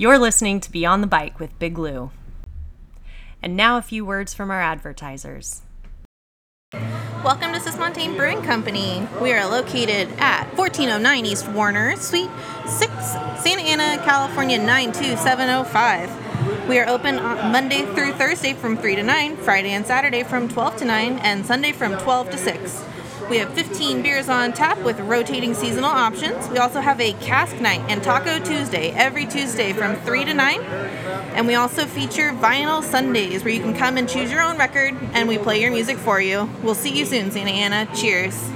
You're listening to Beyond the Bike with Big Lou. And now a few words from our advertisers. Welcome to Cismontane Brewing Company. We are located at 1409 East Warner, Suite 6, Santa Ana, California 92705. We are open on Monday through Thursday from 3 to 9, Friday and Saturday from 12 to 9, and Sunday from 12 to 6. We have 15 beers on tap with rotating seasonal options. We also have a cask night and Taco Tuesday every Tuesday from 3 to 9. And we also feature vinyl Sundays where you can come and choose your own record and we play your music for you. We'll see you soon, Santa Ana. Cheers.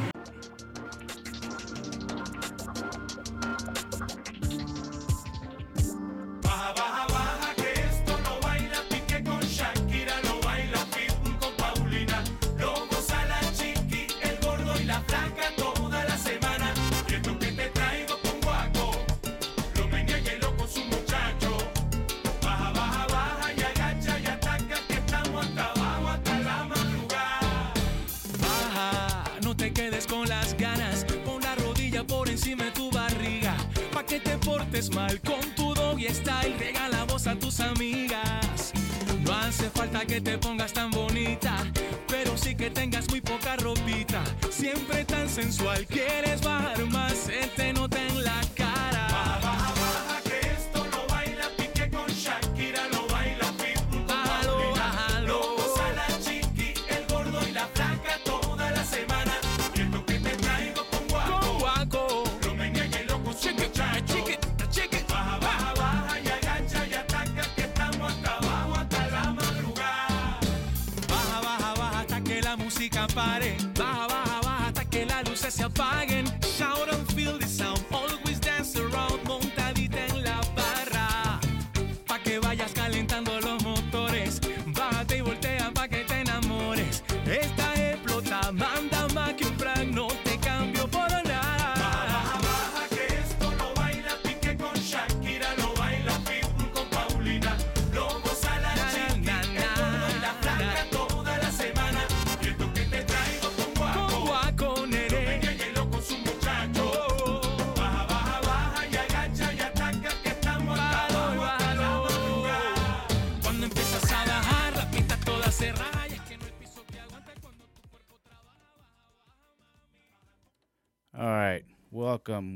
Se apaguen.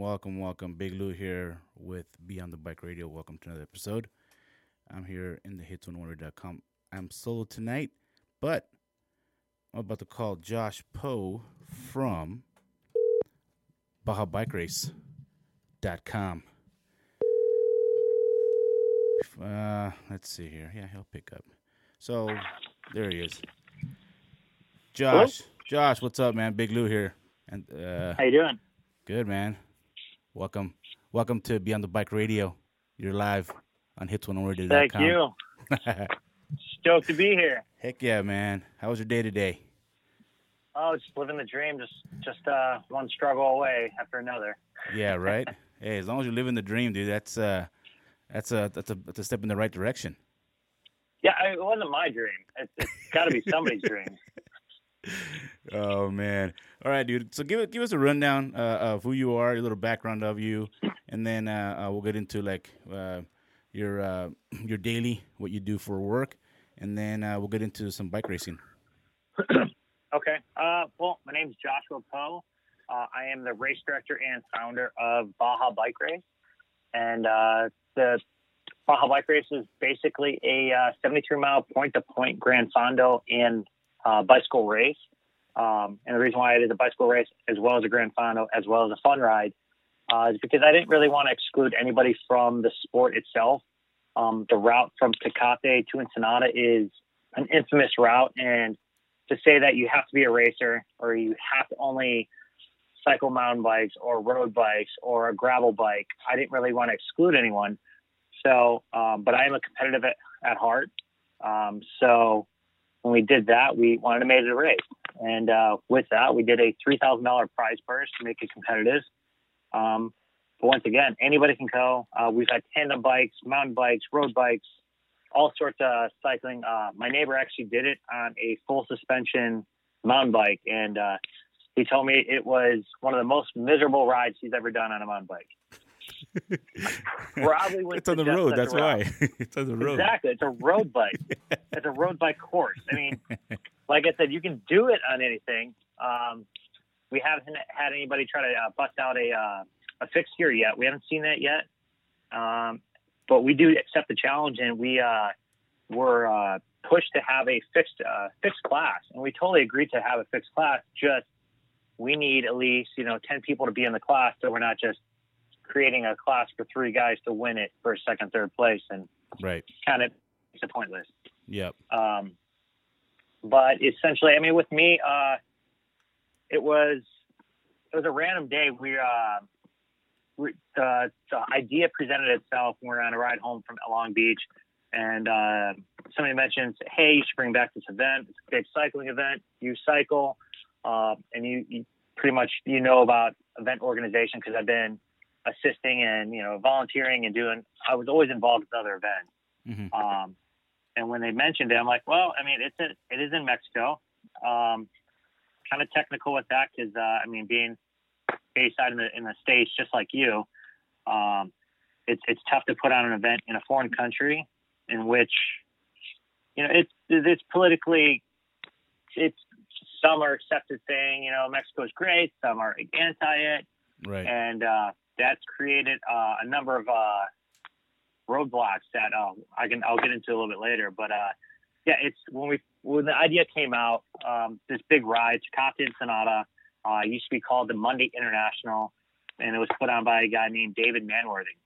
Welcome, welcome. Big Lou here with Beyond the Bike Radio. Welcome to another episode. I'm here in the hits1order.com. I'm solo tonight, but I'm about to call Josh Poe from BajaBikeRace.com. Uh, let's see here. Yeah, he'll pick up. So there he is. Josh, Josh, what's up, man? Big Lou here. And uh, How you doing? Good man. Welcome, welcome to Beyond the Bike Radio. You're live on hits1radio.com. Thank you. Stoked to be here. Heck yeah, man. How was your day today? Oh, just living the dream. Just just uh, one struggle away after another. Yeah, right. hey, as long as you're living the dream, dude, that's uh, that's a that's a that's a step in the right direction. Yeah, I- it wasn't my dream. It's, it's got to be somebody's dream. Oh man. All right, dude. So give give us a rundown uh, of who you are, a little background of you, and then uh, uh, we'll get into like uh, your uh, your daily, what you do for work, and then we'll get into some bike racing. Okay. Uh, well, my name is Joshua Poe. I am the race director and founder of Baja Bike Race. And the Baja Bike Race is basically a uh, 73 mile point to point Gran Fondo and bicycle race. Um, and the reason why I did the bicycle race as well as a Grand final, as well as a fun ride, uh, is because I didn't really want to exclude anybody from the sport itself. Um, the route from Tecate to Ensenada is an infamous route, and to say that you have to be a racer or you have to only cycle mountain bikes or road bikes or a gravel bike, I didn't really want to exclude anyone. So, um, but I am a competitive at, at heart. Um, so when we did that, we wanted to make it a race. And uh, with that, we did a $3,000 prize purse to make it competitive. Um, but once again, anybody can go. Uh, we've had tandem bikes, mountain bikes, road bikes, all sorts of cycling. Uh, my neighbor actually did it on a full suspension mountain bike, and uh, he told me it was one of the most miserable rides he's ever done on a mountain bike. probably it's on the road. That's route. why. it's on the road. Exactly. It's a road bike. it's a road bike course. I mean, like I said, you can do it on anything. Um, we haven't had anybody try to uh, bust out a uh, a fixed gear yet. We haven't seen that yet. Um, but we do accept the challenge, and we uh, were uh, pushed to have a fixed uh, fixed class, and we totally agreed to have a fixed class. Just we need at least you know ten people to be in the class, so we're not just creating a class for three guys to win it for second, third place, and Right. kind of it's it pointless. Yep. Um, but essentially, I mean, with me, uh, it was it was a random day. We, uh, we the, the idea presented itself. when We were on a ride home from Long Beach, and uh, somebody mentions, "Hey, you should bring back this event. It's a big cycling event. You cycle, uh, and you, you pretty much you know about event organization because I've been assisting and you know volunteering and doing. I was always involved with other events." hmm Um, and when they mentioned it, I'm like, well, I mean, it's in, it is in Mexico. Um, kind of technical with that because uh, I mean, being based out in the in the states, just like you, um, it's it's tough to put on an event in a foreign country in which you know it's it's politically it's some are accepted saying you know Mexico's great, some are anti it, Right. and uh, that's created uh, a number of uh, roadblocks that uh, I can I'll get into a little bit later. But uh, yeah, it's when we when the idea came out, um, this big ride, Tecate Ensenada, uh, used to be called the Monday International, and it was put on by a guy named David Manworthy.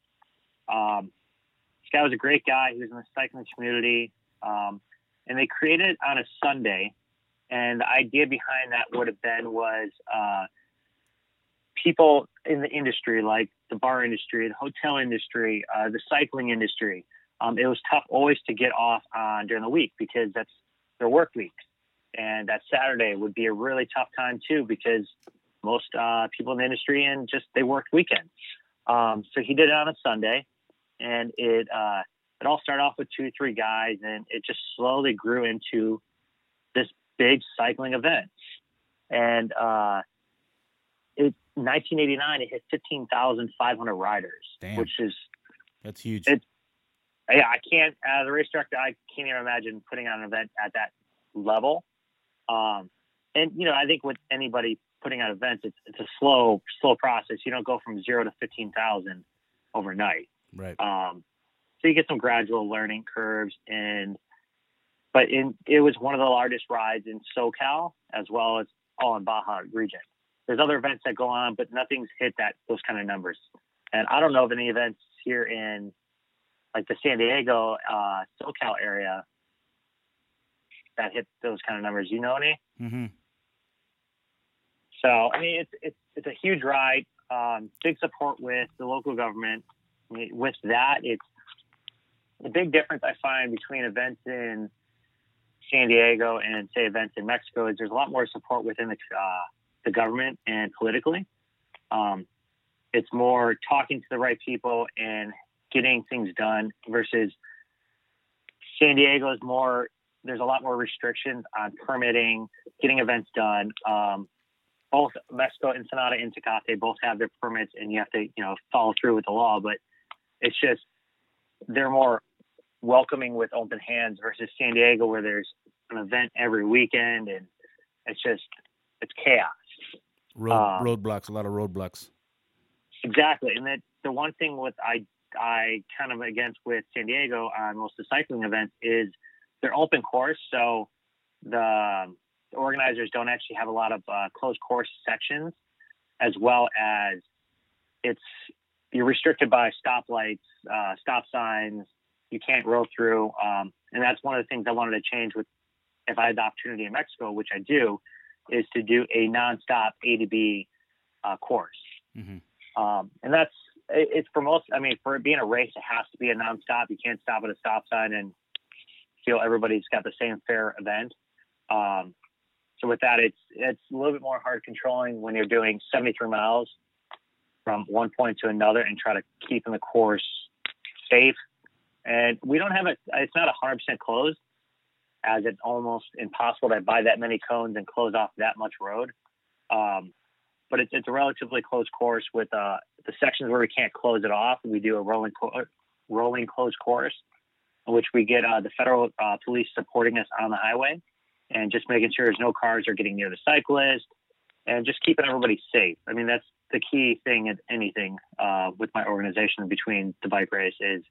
Um, this guy was a great guy. He was in the cycling community, um, and they created it on a Sunday. And the idea behind that would have been was uh, people in the industry, like the bar industry, the hotel industry, uh, the cycling industry. Um, it was tough always to get off on during the week because that's their work weeks, and that Saturday would be a really tough time too because most uh, people in the industry and just they worked weekends. Um, so he did it on a Sunday, and it uh, it all started off with two three guys, and it just slowly grew into this big cycling event. And uh, it 1989, it hit 15,500 riders, Damn. which is That's huge. It- yeah, I can't as a race director, I can't even imagine putting on an event at that level. Um, and you know, I think with anybody putting on events, it's it's a slow slow process. You don't go from zero to 15,000 overnight. right. Um, so you get some gradual learning curves, and but in it was one of the largest rides in SoCal as well as all in Baja region. There's other events that go on, but nothing's hit that those kind of numbers. And I don't know of any events here in like the San Diego, uh, SoCal area that hit those kind of numbers. You know any? Mm-hmm. So I mean, it's it's it's a huge ride. Um, big support with the local government. I mean, with that, it's the big difference I find between events in San Diego and say events in Mexico is there's a lot more support within the uh, the government and politically. Um, it's more talking to the right people and getting things done versus San Diego is more. There's a lot more restrictions on permitting, getting events done. Um, both Mexico, Ensenada, and Tecate both have their permits, and you have to, you know, follow through with the law. But it's just they're more welcoming with open hands versus San Diego, where there's an event every weekend, and it's just it's chaos. Road Um, roadblocks. A lot of roadblocks. Exactly, and that the one thing with I I kind of against with San Diego on most of the cycling events is they're open course, so the, the organizers don't actually have a lot of uh, closed course sections, as well as it's you're restricted by stoplights, uh, stop signs. You can't roll through, um, and that's one of the things I wanted to change with if I had the opportunity in Mexico, which I do, is to do a nonstop A to B uh, course. hmm Um, and that's it- it's for most. I mean, for it being a race, it has to be a nonstop. You can't stop at a stop sign and feel everybody's got the same fair event. Um, so with that, it's it's a little bit more hard controlling when you're doing 73 miles from one point to another and try to keep in the course safe. And we don't have it. It's not 100 percent closed, as it's almost impossible to buy that many cones and close off that much road. Um, but it's, it's a relatively close course with uh, the sections where we can't close it off, we do a rolling co- rolling closed course, in which we get uh, the federal uh, police supporting us on the highway and just making sure there's no cars are getting near the cyclist and just keeping everybody safe. I mean, that's the key thing in anything uh, with my organization between the bike race is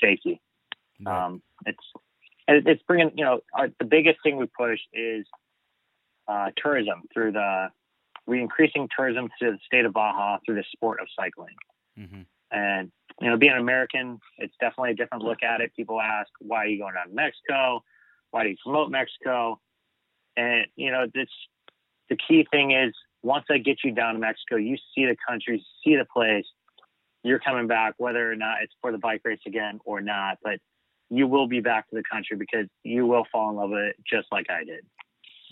safety. Um, it's and it's bringing you know our, the biggest thing we push is uh, tourism through the we increasing tourism to the state of Baja through the sport of cycling. Mhm. And you know, being American, it's definitely a different look at it. People ask, "Why are you going down to Mexico? Why do you promote Mexico?" And you know, this the key thing is once I get you down to Mexico, you see the country, see the place. You're coming back, whether or not it's for the bike race again or not. But you will be back to the country because you will fall in love with it just like I did.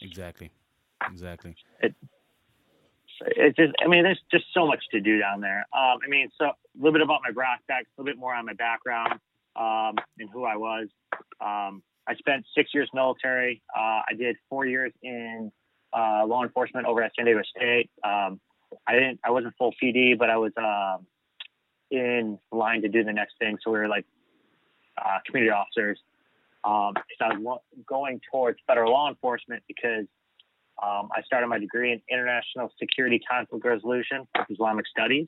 Exactly. Exactly. It, it's just I mean there's just so much to do down there. Um, I mean so a little bit about my backpack, a little bit more on my background um, and who I was. Um, I spent six years military. Uh, I did four years in uh, law enforcement over at San Diego State. Um, I didn't I wasn't full PD, but I was um, in line to do the next thing. So we were like uh, community officers. Um, I was lo- going towards federal law enforcement because um, I started my degree in international security conflict resolution with Islamic studies,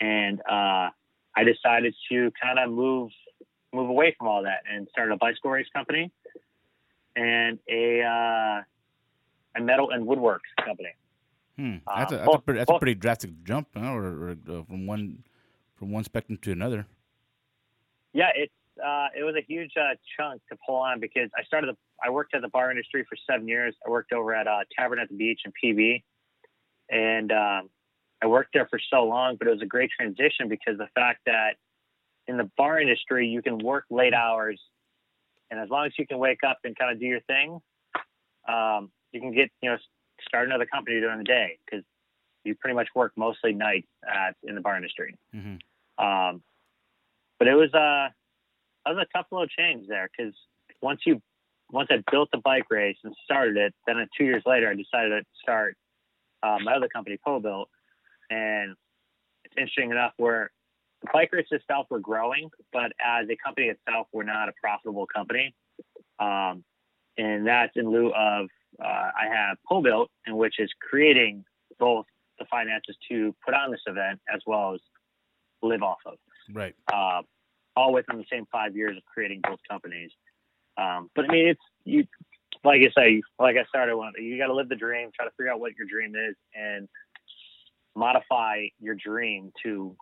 and uh, I decided to kind of move move away from all that and started a bicycle race company and a uh, a metal and woodworks company. Hmm. Uh, That's a that's a both- pretty, that's a pretty drastic jump, huh? or, or uh, from one from one spectrum to another. Yeah, it's uh, it was a huge uh, chunk to pull on because I started. The, I worked at the bar industry for seven years. I worked over at uh, Tavern at the Beach in PB, and um, I worked there for so long. But it was a great transition because the fact that in the bar industry you can work late hours, and as long as you can wake up and kind of do your thing, um, you can get you know start another company during the day because you pretty much work mostly nights at in the bar industry. hmm Um, but it was uh, was a tough little change there because once you once I built the bike race and started it, then two years later I decided to start uh, my other company, PoBuilt, and it's interesting enough where the bike race itself were growing, but as a company itself, we're not a profitable company, um, and that's in lieu of uh, I have PoBuilt, in which is creating both the finances to put on this event as well as live off of Right. uh, all within the same five years of creating both companies. Um, but I mean, it's you, like I say, like I started one, you got to live the dream, try to figure out what your dream is, and modify your dream to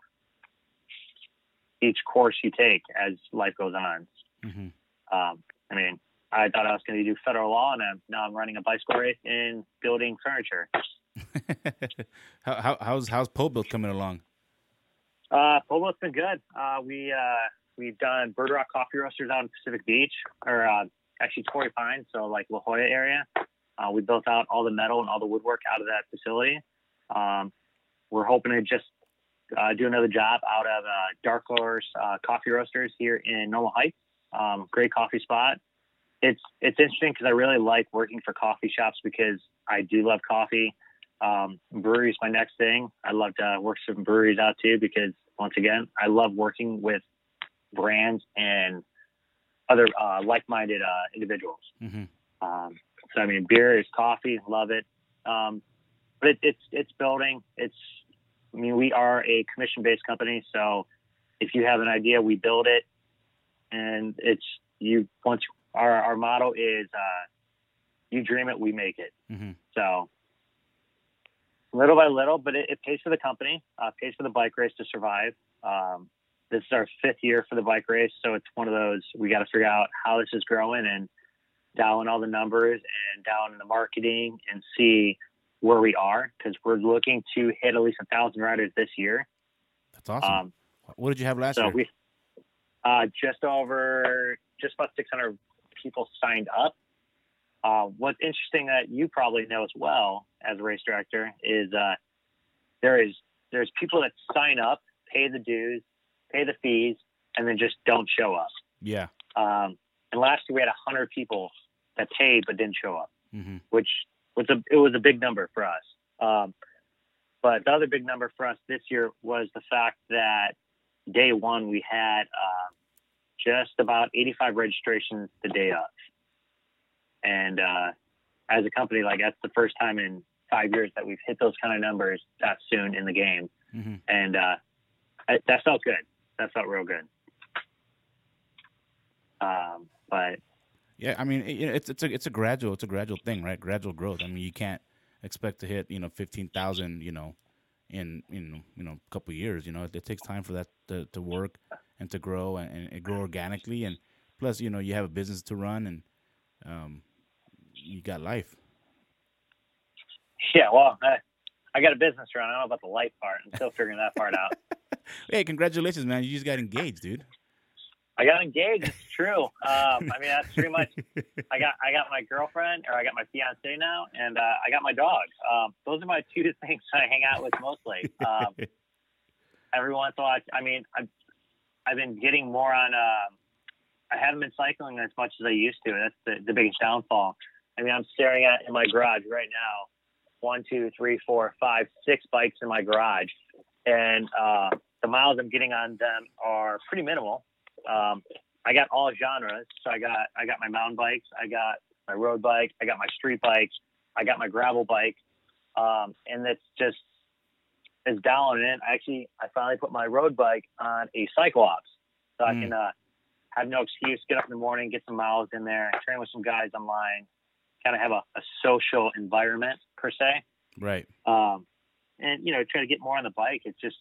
each course you take as life goes on. hmm Um, I mean, I thought I was going to do federal law, and I'm, now I'm running a bicycle race and building furniture. how, how how's how's pole build coming along? Uh, Polo's been good. Uh, we uh, we've done Bird Rock Coffee Roasters out in Pacific Beach, or uh, actually Torrey Pines, so like La Jolla area. Uh, we built out all the metal and all the woodwork out of that facility. Um, we're hoping to just uh, do another job out of uh, Dark Horse uh, Coffee Roasters here in Normal Heights. Um, great coffee spot. It's it's interesting because I really like working for coffee shops because I do love coffee. Um, breweries my next thing. I love to work some breweries out too because once again, I love working with brands and other uh, like-minded uh, individuals. hmm Um, so I mean, beer is coffee, love it. Um, but it, it's it's building. It's I mean, we are a commission-based company, so if you have an idea, we build it, and it's you. Once our our motto is, uh, you dream it, we make it. hmm So little by little, but it, it pays for the company, uh, pays for the bike race to survive. Um, this is our fifth year for the bike race, so it's one of those we got to figure out how this is growing and in all the numbers and in the marketing and see where we are because we're looking to hit at least a thousand riders this year. That's awesome. Um, what did you have last so year? we uh, just over just about 600 people signed up. Uh, what's interesting that you probably know as well as a race director is uh, there is there's people that sign up, pay the dues, pay the fees, and then just don't show up. yeah. Um, and last year we had 100 people that paid but didn't show up hmm which was a it was a big number for us. Um, but the other big number for us this year was the fact that day one we had uh, just about 85 registrations the day of, and uh, as a company, like that's the first time in five years that we've hit those kind of numbers that soon in the game, Mhm. and uh, I, that felt good. That felt real good. Um, but Yeah, I mean, it, it's it's a it's a gradual it's a gradual thing, right? Gradual growth. I mean, you can't expect to hit you know fifteen thousand, you know, in in you know a couple of years. You know, it, it takes time for that to, to work and to grow and, and grow organically. And plus, you know, you have a business to run and um, you got life. yeah, well, I, I got a business run. I don't know about the life part. I'm still figuring that part out. Hey, congratulations, man! You just got engaged, dude. I got engaged. It's true. Um, I mean, that's pretty much. I got I got my girlfriend, or I got my fiance now, and uh, I got my dog. Um, those are my two things I hang out with mostly. Um, every once in a while, I mean, I've I've been getting more on. Um, I haven't been cycling as much as I used to. That's the, the biggest downfall. I mean, I'm staring at in my garage right now. One, two, three, four, five, six bikes in my garage, and uh, the miles I'm getting on them are pretty minimal. Um, I got all genres. So I got I got my mountain bikes, I got my road bike, I got my street bike, I got my gravel bike, um, and it's just it's down in. I Actually, I finally put my road bike on a CycleOps, so I Mm. can uh, have no excuse. Get up in the morning, get some miles in there, train with some guys online, kind of have a, a social environment per se right. um, and you know try to get more on the bike. It's just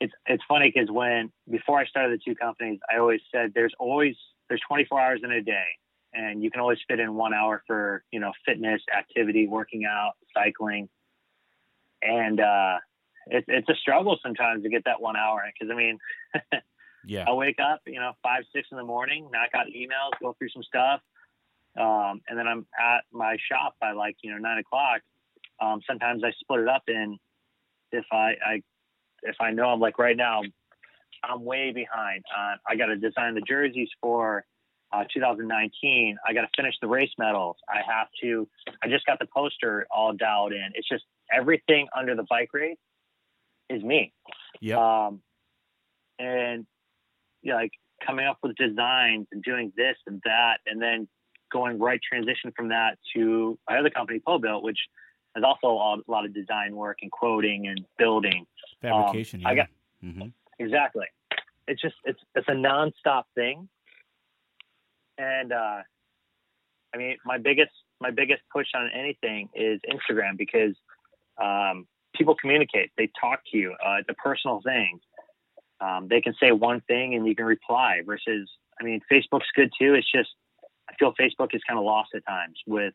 it's it's funny because when before I started the two companies, I always said there's always there's 24 hours in a day, and you can always fit in one hour for you know fitness, activity, working out, cycling, and uh, it's it's a struggle sometimes to get that one hour because I mean. Yeah. I'll wake up, you know, five, six in the morning, knock out emails, go through some stuff. Um, and then I'm at my shop by like, you know, nine o'clock. Um, sometimes I split it up in if I, I, if I know I'm like right now, I'm way behind. Uh, I got to design the jerseys for uh, 2019. I got to finish the race medals. I have to, I just got the poster all dialed in. It's just everything under the bike race is me Yeah. um, and you know, like coming up with designs and doing this and that, and then going right transition from that to my other company, PoBuilt, which has also a lot, of design work and quoting and building. Fabrication. um, I yeah. got- hmm Exactly. It's just it's it's a nonstop thing, and uh, I mean my biggest my biggest push on anything is Instagram because um, people communicate, they talk to you, uh, it's a personal thing. Um, they can say one thing and you can reply versus I mean Facebook's good too. It's just I feel Facebook is kind of lost at times with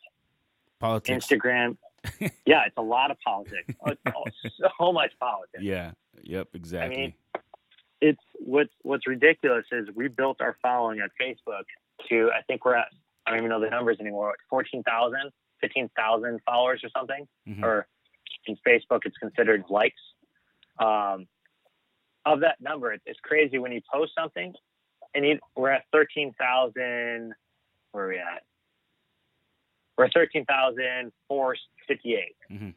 Politics. Instagram. yeah, it's a lot of politics. Oh, so much politics. Yeah. Yep. Exactly. I mean, it's what's what's ridiculous is we built our following on Facebook to I think we're at I don't even know the numbers anymore. Like 14,000, 15,000 followers or something. Mhm. Or in Facebook, it's considered likes. Um, of that number, it's crazy when you post something, and you, we're at 13,000. Where are we at? We're at 13,458 Mhm.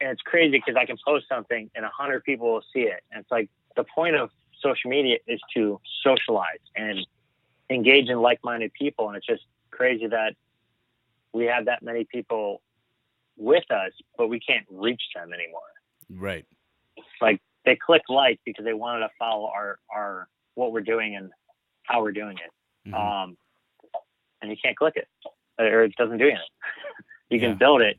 and it's crazy because I can post something and a hundred people will see it. And it's like the point of social media is to socialize and engage in like-minded people. And it's just crazy that we have that many people with us, but we can't reach them anymore. Right. Like they click like because they wanted to follow our, our, what we're doing and how we're doing it. Mhm. Um, and you can't click it or it doesn't do anything. you Yeah. can build it,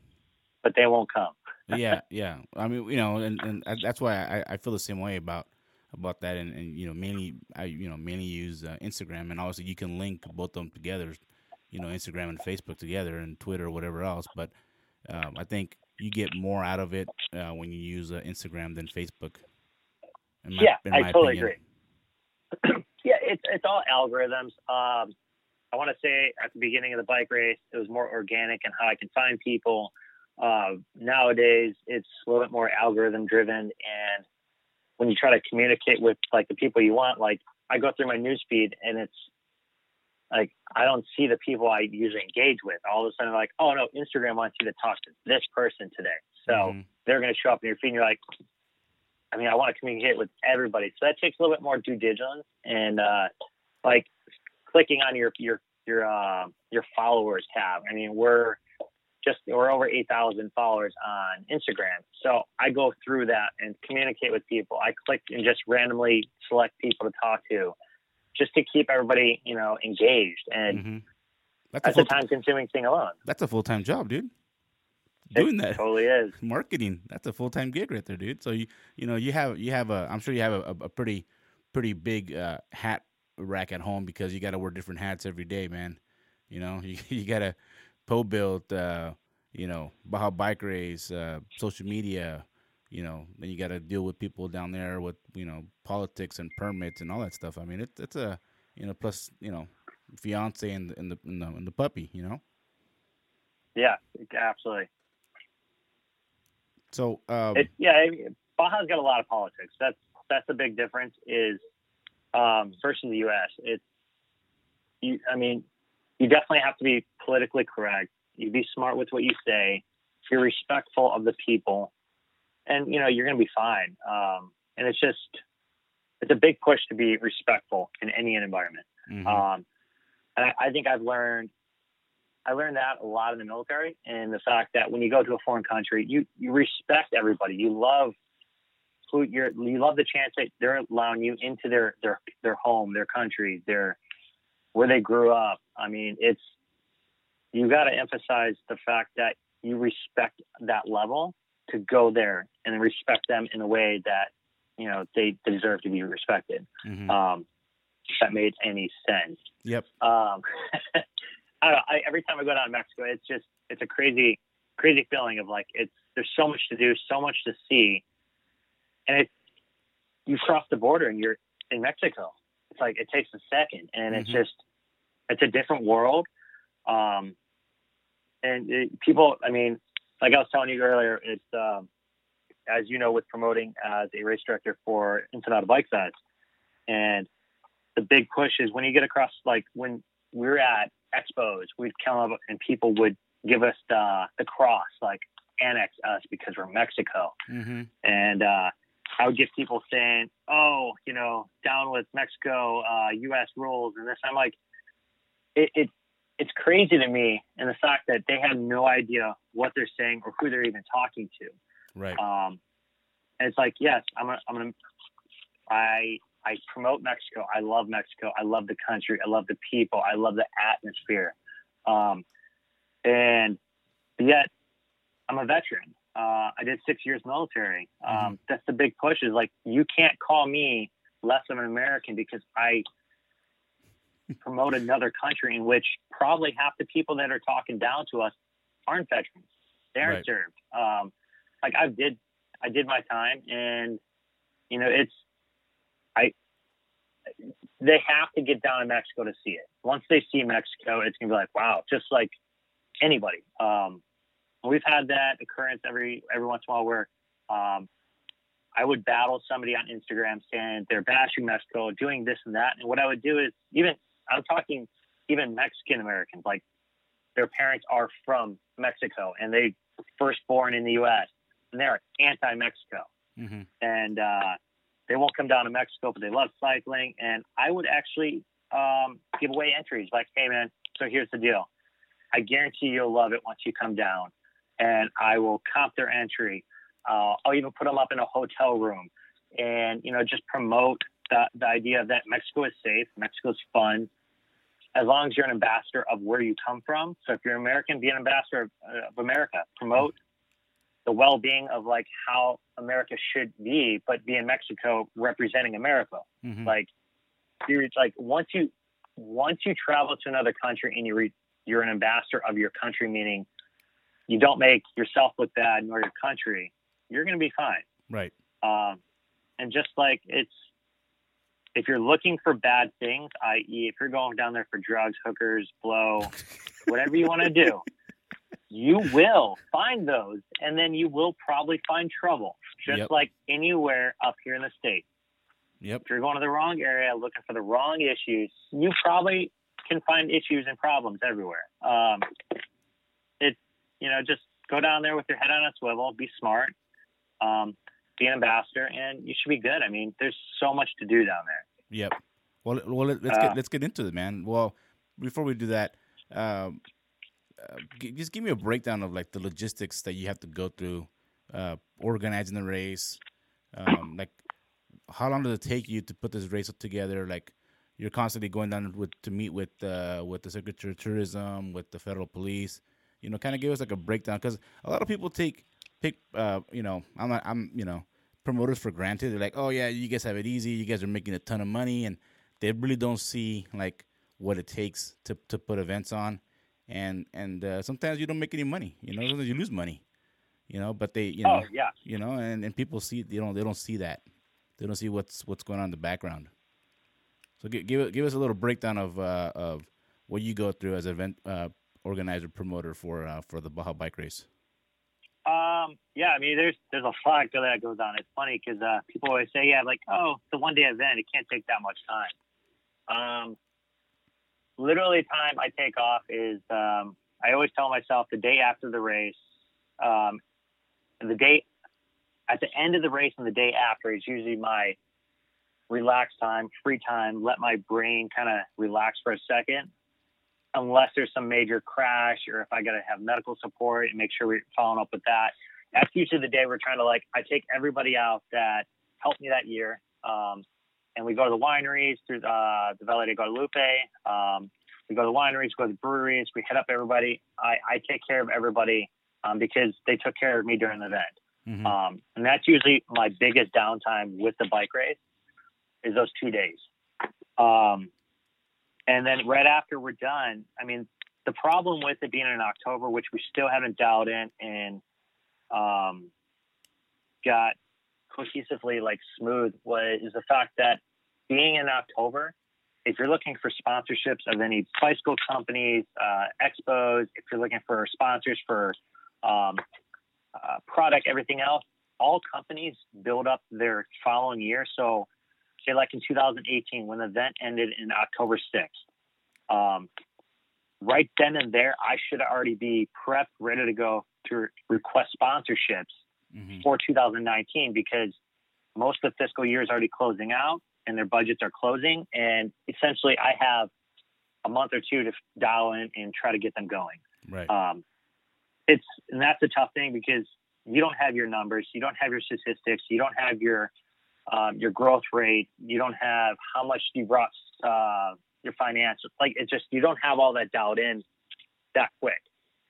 but they won't come. yeah, yeah. I mean, you know, and, and that's why I, I feel the same way about about that. And, and you know, mainly I you know mainly use uh, Instagram, and obviously you can link both of them together. You know, Instagram and Facebook together, and Twitter or whatever else. But um, I think you get more out of it uh, when you use uh, Instagram than Facebook. in my- yeah, I totally opinion. agree. yeah, it's it's all algorithms. Um, I want to say at the beginning of the bike race, it was more organic and how I can find people. Uh, nowadays, it's a little bit more algorithm driven, and when you try to communicate with like the people you want, like I go through my newsfeed and it's like I don't see the people I usually engage with. All of a sudden, like, oh no, Instagram wants you to talk to this person today, so Mhm. they're going to show up in your feed. and You're like, I mean, I want to communicate with everybody, so that takes a little bit more due diligence and uh, like clicking on your your your uh, your followers tab. I mean, we're just we're over eight thousand followers on Instagram, so I go through that and communicate with people. I click and just randomly select people to talk to, just to keep everybody you know engaged, and Mhm. That's a that's a full time consuming thing alone. that's a full time job, dude. It Doing that. totally is. marketing that's a full-time gig right there dude so you you know you have you have a i'm sure you have a, a pretty pretty big uh, hat rack at home because you got to wear different hats every day man you know you, you got to po build uh you know baja bike race uh social media you know then you got to deal with people down there with you know politics and permits and all that stuff i mean it, it's a you know plus you know fiance and, and the and the and the puppy you know Yeah, absolutely. so um It, yeah, Baja's got a lot of politics. That's that's the big difference. Is um, versus the U.S. It's you. I mean, you definitely have to be politically correct. You be smart with what you say. You're respectful of the people, and you know you're going to be fine. Um, and it's just it's a big push to be respectful in any environment. mhm. Um, and I, I think I've learned I learned that a lot in the military, and the fact that when you go to a foreign country, you you respect everybody. You love who you're. You love the chance that they're allowing you into their their their home, their country, their where they grew up. I mean, it's you got to emphasize the fact that you respect that level to go there and respect them in a way that you know they deserve to be respected. Mhm. Um, if that made any sense. yep Um, I don't know. I, every time I go down to Mexico, it's just it's a crazy, crazy feeling of like it's there's so much to do, so much to see, and it you cross the border and you're in Mexico. It's like it takes a second, and it's Mhm. just it's a different world. Um, and it, people, I mean, like I was telling you earlier, it's um, as you know, with promoting as a race director for Ensenada Bike Fest, and the big push is when you get across, like when we're at expos, we'd come up and people would give us the the cross, like annex us because we're Mexico, hmm and uh, I would get people saying, "Oh, you know, down with Mexico, uh, U.S. rules," and this. I'm like, it, it it's crazy to me, and the fact that they have no idea what they're saying or who they're even talking to. right Um, and it's like, yes, I'm gonna, I'm gonna, I, I promote Mexico. I love Mexico. I love the country. I love the people. I love the atmosphere. Um, and yet, I'm a veteran. Uh, I did six years military. Um, That's the big push. Is like you can't call me less of an American because I promote another country in which probably half the people that are talking down to us aren't veterans. They aren't Right. served. Um, like I did, I did my time, and you know, it's I. They have to get down to Mexico to see it. Once they see Mexico, it's gonna be like, wow, just like anybody. Um, we've had that occurrence every every once in a while where um, I would battle somebody on Instagram saying they're bashing Mexico, doing this and that, and what I would do is even I'm talking even Mexican Americans, like their parents are from Mexico and they first born in the U.S. and they're anti-Mexico hmm and uh, they won't come down to Mexico, but they love cycling. And I would actually um, give away entries like, hey, man, so here's the deal. I guarantee you'll love it once you come down, and I will comp their entry. Uh, I'll even put them up in a hotel room and, you know, just promote the, the idea that Mexico is safe, Mexico's fun, as long as you're an ambassador of where you come from. So if you're an American, be an ambassador of, uh, of America. Promote the well-being of like how America should be, but be in Mexico representing America. hmm Like you're like once you once you travel to another country and you re, you're an ambassador of your country, meaning you don't make yourself look bad nor your country, you're going to be fine. right Um, and just like it's, if you're looking for bad things, i.e., if you're going down there for drugs, hookers, blow, whatever you want to do, you will find those, and then you will probably find trouble, just Yep. like anywhere up here in the state. yep If you're going to the wrong area, looking for the wrong issues, you probably can find issues and problems everywhere. Um, you know, just go down there with your head on a swivel, be smart, um, be an ambassador, and you should be good. I mean, there's so much to do down there. Yep. Well, well, let's Uh, get let's get into it, man. Well, before we do that, um, uh, g- just give me a breakdown of like the logistics that you have to go through uh, organizing the race. Um, like, how long does it take you to put this race together? Like, you're constantly going down with to meet with uh, with the Secretary of Tourism, with the federal police. You know, kind of give us like a breakdown because a lot of people take pick. Uh, you know, I'm not, I'm you know promoters for granted. They're like, oh yeah, you guys have it easy. You guys are making a ton of money, and they really don't see like what it takes to to put events on. And and uh, sometimes you don't make any money. You know, sometimes you lose money. You know, but they you know Oh yeah, you know, and, and people see you know they don't see that. They don't see what's what's going on in the background. So give give, give us a little breakdown of uh, of what you go through as an event uh, organizer promoter for uh, for the Baja Bike Race. Um, yeah, I mean, there's there's a lot that goes on. It's funny because uh, people always say, yeah, like, oh, it's a one day event. It can't take that much time. Um, literally, time I take off is um, I always tell myself the day after the race, um, the day at the end of the race and the day after is usually my relaxed time, free time. Let my brain kind of relax for a second unless there's some major crash or if I got to have medical support and make sure we're following up with that. That's usually the day we're trying to like, I take everybody out that helped me that year. Um, and we go to the wineries through uh, the Valle de Guadalupe. Um, we go to the wineries, go to the breweries. We hit up everybody. I, I take care of everybody um, because they took care of me during the event. Mhm. Um, and that's usually my biggest downtime with the bike race is those two days. Um, and then right after we're done, I mean, the problem with it being in October, which we still haven't dialed in and um, got cohesively like smooth, was is the fact that being in October, if you're looking for sponsorships of any bicycle companies, uh, expos, if you're looking for sponsors for um, uh, product, everything else, all companies build up their following year. So, say like in 2018, when the event ended in October 6th, um, right then and there, I should already be prepped, ready to go to request sponsorships Mhm. for 2019 because most of the fiscal year is already closing out and their budgets are closing. And essentially, I have a month or two to dial in and try to get them going Right. um, it's and that's a tough thing because you don't have your numbers, you don't have your statistics, you don't have your um, your growth rate, you don't have how much you brought uh, your financials. Like it's just you don't have all that dialed in that quick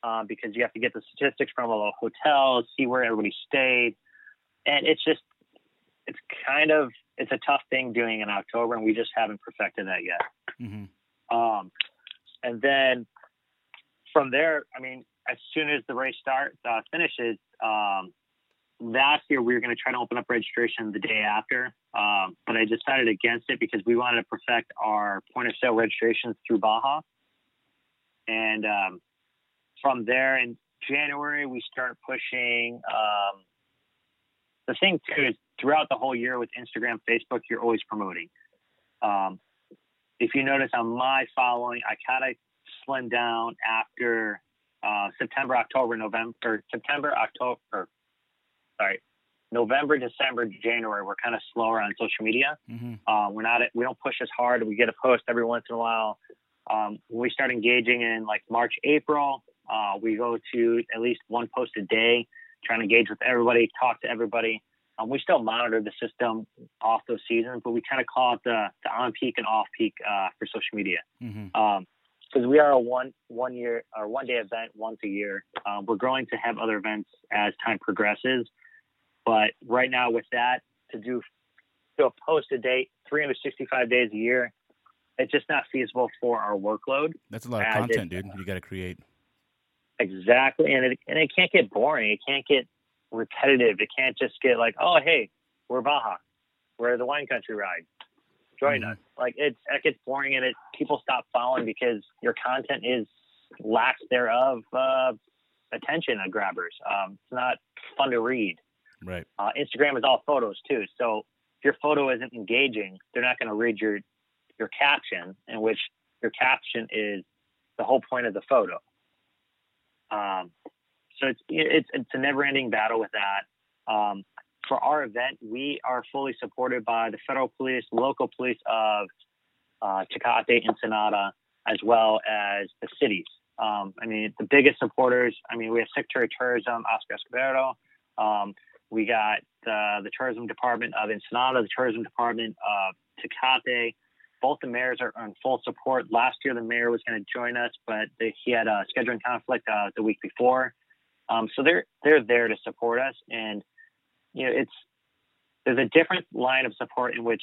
um, because you have to get the statistics from all the hotels, see where everybody stayed, and it's just it's kind of it's a tough thing doing in October, and we just haven't perfected that yet. hmm Um, and then from there, I mean, as soon as the race starts, uh, finishes, um, last year we were going to try to open up registration the day after, um, but I decided against it because we wanted to perfect our point of sale registrations through Baja. And um, from there in January, we start pushing. Um, the thing too is throughout the whole year with Instagram, Facebook, you're always promoting. Um, if you notice on my following, I kind of slimmed down after uh, September, October, November, September, October, sorry, November, December, January. We're kind of slower on social media. hmm Uh, we're not, we don't push as hard. We get a post every once in a while. Um, when we start engaging in like March, April, uh, we go to at least one post a day, trying to engage with everybody, talk to everybody. Um, we still monitor the system off those seasons, but we kind of call it the, the on peak and off peak uh, for social media hmm because we are a one one year or one day event once a year. Um, we're growing to have other events as time progresses, but right now with that to do to a post a date, 365 days a year, it's just not feasible for our workload. That's a lot of As it- content, dude. You got to create. Exactly, and it and it can't get boring. It can't get repetitive. It can't just get like, oh hey, we're Baja, we're the wine country ride. Join Mhm. us. Like it's it gets boring, and it people stop following because your content is lacks thereof uh, attention grabbers. Um, it's not fun to read. Right. Uh, Instagram is all photos too, so if your photo isn't engaging, they're not going to read your your caption, in which your caption is the whole point of the photo. Um, so it's it's it's a never-ending battle with that. Um, for our event, we are fully supported by the federal police, local police of uh, Tecate, Ensenada, as well as the cities. Um, I mean, the biggest supporters. I mean, we have Secretary of Tourism Oscar Escobedo. Um, we got uh, the tourism department of Ensenada, the tourism department of Tecate. Both the mayors are in full support. Last year, the mayor was going to join us, but they, he had a scheduling conflict uh, the week before. Um, so they're they're there to support us, and you know, it's there's a different line of support in which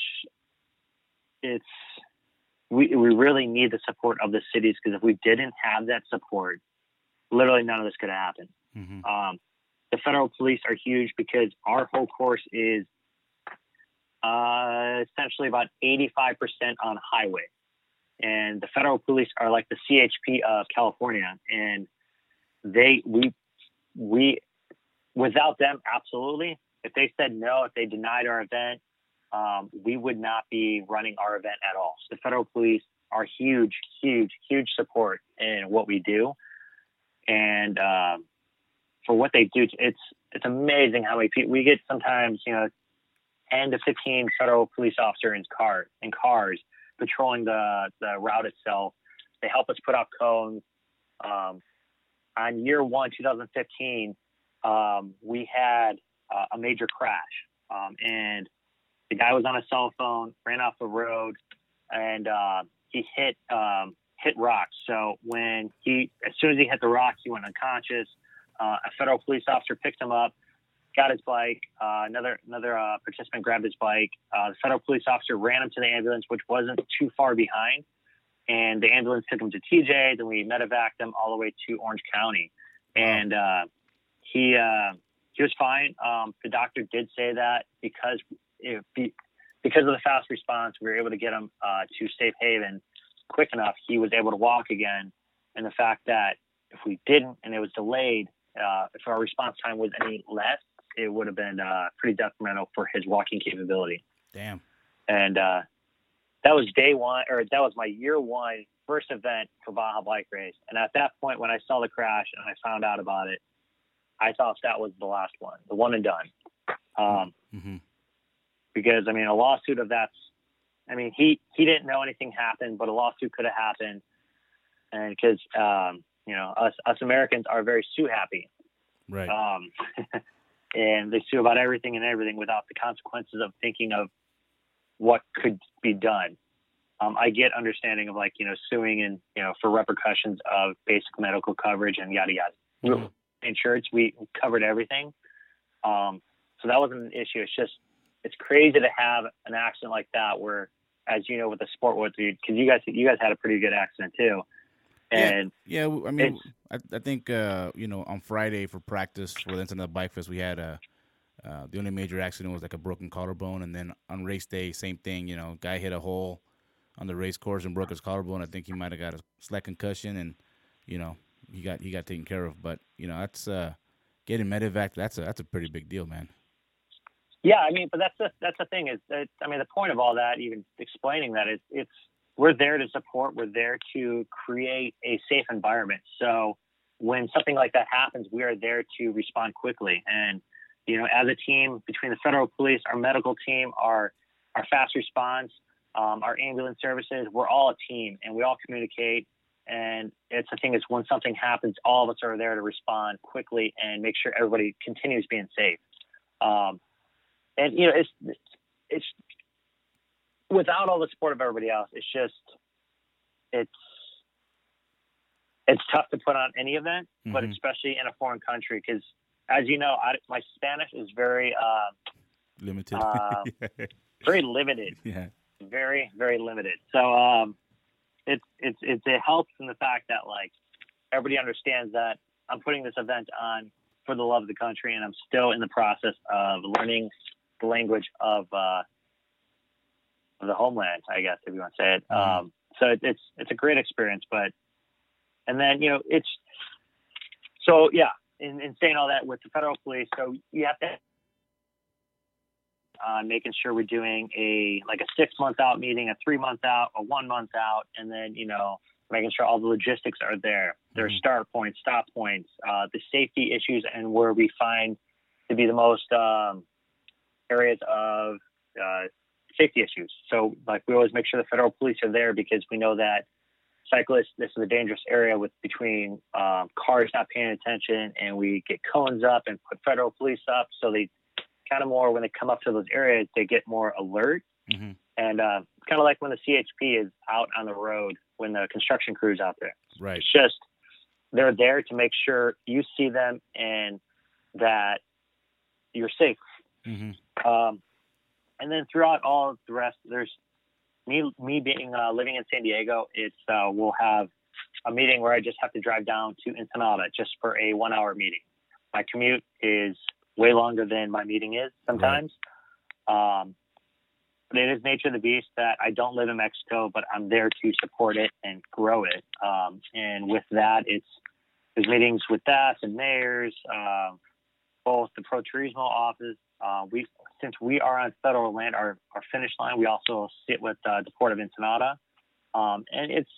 it's we we really need the support of the cities because if we didn't have that support, literally none of this could happen. Mm-hmm. Um, the federal police are huge because our whole course is uh, essentially about 85% on highway. And the federal police are like the CHP of California. And they, we, we, without them, absolutely. If they said no, if they denied our event, um, we would not be running our event at all. So the federal police are huge, huge, huge support in what we do. And, um, for what they do, it's it's amazing how many people we get. Sometimes you know, ten to fifteen federal police officers in car in cars patrolling the the route itself. They help us put out cones. Um, on year one, 2015, um, we had uh, a major crash, um, and the guy was on a cell phone, ran off the road, and uh, he hit um, hit rocks. So when he, as soon as he hit the rocks, he went unconscious. Uh, a federal police officer picked him up, got his bike. Uh, another another uh, participant grabbed his bike. Uh, the federal police officer ran him to the ambulance, which wasn't too far behind, and the ambulance took him to TJ. Then we medevaced him all the way to Orange County, and uh, he uh, he was fine. Um, the doctor did say that because if, because of the fast response, we were able to get him to Safe Haven quick enough. He was able to walk again, and the fact that if we didn't and it was delayed, uh, if our response time was any less, it would have been uh, pretty detrimental for his walking capability. Damn. And uh, that was day one, or that was my year one first event for Baja Bike Race. And at that point, when I saw the crash and I found out about it, I thought that was the last one, the one and done. Um, mm-hmm. Because I mean, a lawsuit of that's, I mean, he he didn't know anything happened, but a lawsuit could have happened, and because um, you know, us us Americans are very sue happy. Right. Um, and they sue about everything and everything without the consequences of thinking of what could be done. Um, I get understanding of like you know suing and you know for repercussions of basic medical coverage and yada yada. Mm-hmm. Insurance, we covered everything, um, so that wasn't an issue. It's just it's crazy to have an accident like that where, as you know, with the sport, what because you guys you guys had a pretty good accident too. And yeah, yeah I mean, I, I, think uh, you know on Friday for practice for the Internet Bike Fest, we had a uh, the only major accident was like a broken collarbone, and then on race day, same thing. You know, guy hit a hole on the race course and broke his collarbone. I think he might have got a slight concussion, and you know he got he got taken care of. But you know that's uh, getting medevac. That's a that's a pretty big deal, man. Yeah, I mean, but that's the that's the thing is that I mean the point of all that, even explaining that is it's we're there to support. We're there to create a safe environment. So when something like that happens, we are there to respond quickly. And you know, as a team between the federal police, our medical team, our our fast response, um, our ambulance services, we're all a team, and we all communicate. And it's the thing is, when something happens, all of us are there to respond quickly and make sure everybody continues being safe. Um, and you know, it's it's without all the support of everybody else, it's just it's it's tough to put on any event, mm-hmm. but especially in a foreign country because, as you know, I, my Spanish is very uh, limited, uh, very limited, yeah, very very limited. So um, it's it's it's it helps in the fact that like everybody understands that I'm putting this event on for the love of the country, and I'm still in the process of learning the language of uh, of the homeland, I guess, if you want to say it. Mm-hmm. Um, so it, it's it's a great experience, but and then you know it's so yeah. In, in saying all that with the federal police, so you have to uh, making sure we're doing a like a six month out meeting, a three month out, a one month out, and then you know making sure all the logistics are there, their Mhm. start points, stop points, uh, the safety issues, and where we find to be the most um, areas of uh, safety issues. So like we always make sure the federal police are there because we know that cyclists this is a dangerous area with between um, cars not paying attention and we get cones up and put federal police up. So they kind of more when they come up to those areas they get more alert. Hmm and uh, it's kind of like when the chp is out on the road when the construction crew's out there. Right. it's just they're there to make sure you see them and that you're safe. Hmm um, and then throughout all the rest, there's me me being uh, living in San Diego. It's uh, we'll have a meeting where I just have to drive down to Ensenada just for a one hour meeting. My commute is way longer than my meeting is sometimes. Um, but it is nature of the beast that I don't live in Mexico, but I'm there to support it and grow it. Um, and with that, it's there's meetings with that and mayors, um, both the Pro Turismo office. Uh, we since we are on federal land, our, our finish line, we also sit with uh, the Port of Ensenada, um, and it's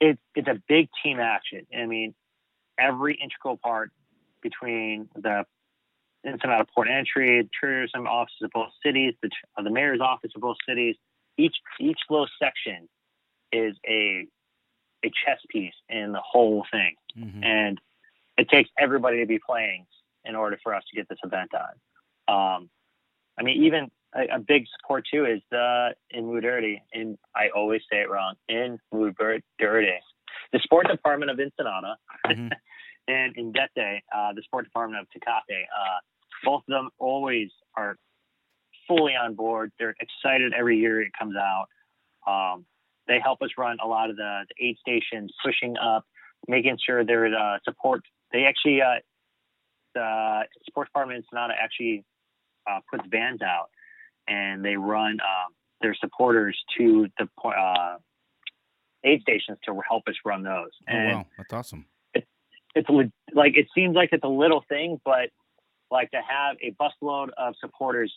it's it's a big team action. I mean, every integral part between the Ensenada Port Entry, the tourism offices of both cities, the, uh, the mayor's office of both cities, each each little section is a a chess piece in the whole thing hmm and it takes everybody to be playing in order for us to get this event on. Um, I mean, even a, a big support too is the in Muderte, and I always say it wrong, in Muderte, the sport department of Ensenada hmm and Indete, uh, the sport department of Tecate. Uh, both of them always are fully on board. They're excited every year it comes out. Um, they help us run a lot of the, the aid stations, pushing up, making sure there's uh, support. They actually, uh, the sports department Ensenada actually uh, puts bands out, and they run um, their supporters to the uh, aid stations to help us run those. Oh And wow, that's awesome. it's li- like it seems like it's a little thing, but like to have a busload of supporters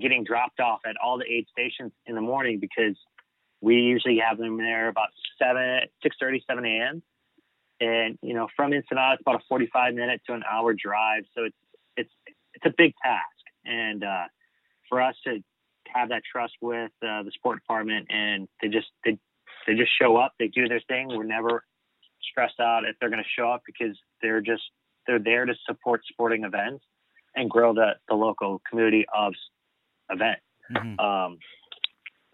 getting dropped off at all the aid stations in the morning because we usually have them there about seven, six thirty, seven a.m. And you know, from Ensenada, it's about a forty-five minute to an hour drive, so it's it's it's a big task. And uh, for us to have that trust with uh, the sport department, and they just they they just show up, they do their thing. We're never stressed out if they're going to show up because they're just they're there to support sporting events and grow the the local community of event. hmm Um,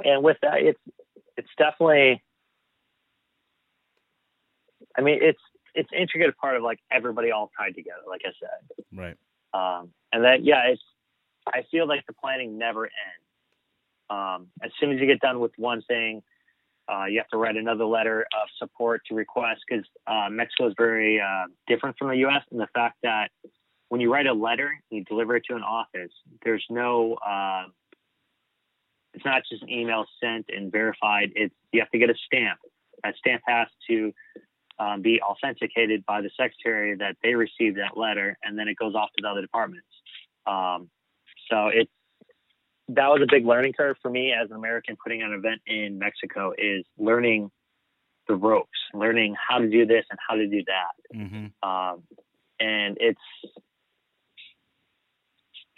and with that, it's it's definitely. I mean, it's it's intricate part of like everybody all tied together. Like I said, Right. um, and that yeah, it's I feel like the planning never ends. Um, as soon as you get done with one thing, uh, you have to write another letter of support to request because uh, Mexico is very uh, different from the U.S. in the fact that when you write a letter, you deliver it to an office. There's no, uh, it's not just an email sent and verified. It's you have to get a stamp. That stamp has to um, be authenticated by the secretary that they received that letter, and then it goes off to the other departments. Um, so it's that was a big learning curve for me as an American putting on an event in Mexico is learning the ropes, learning how to do this and how to do that. hmm Um, and it's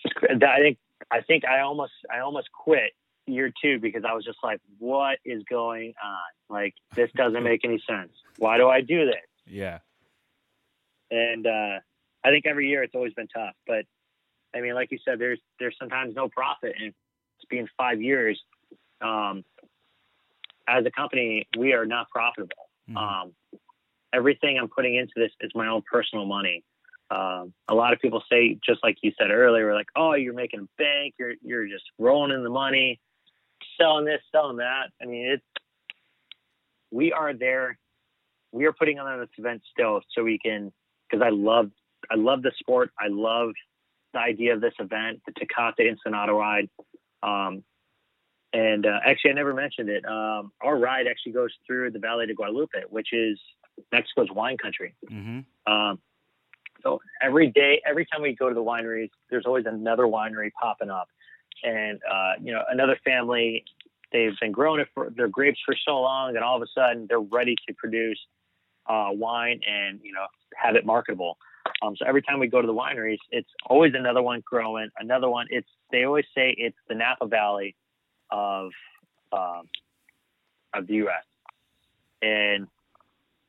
just I think I think I almost I almost quit year two because I was just like, what is going on? Like this doesn't make any sense. Why do I do this? Yeah. and uh, I think every year it's always been tough. But I mean, like you said, there's there's sometimes no profit, and it's been five years. Um, as a company, we are not profitable. Mhm. Um, everything I'm putting into this is my own personal money. Um, a lot of people say, just like you said earlier, like, "Oh, you're making a bank. You're you're just rolling in the money, selling this, selling that." I mean, it's we are there. We are putting on this event still, so we can because I love I love the sport. I love the idea of this event, the Tecate Ensenada ride. Um, and uh, actually, I never mentioned it. Um, our ride actually goes through the Valle de Guadalupe, which is Mexico's wine country. hmm Um, so every day, every time we go to the wineries, there's always another winery popping up. and uh, you know another family they've been growing it for their grapes for so long, and all of a sudden they're ready to produce uh, wine and you know have it marketable. Um, so every time we go to the wineries, it's always another one growing, another one. It's they always say it's the Napa Valley of um, of the U.S. And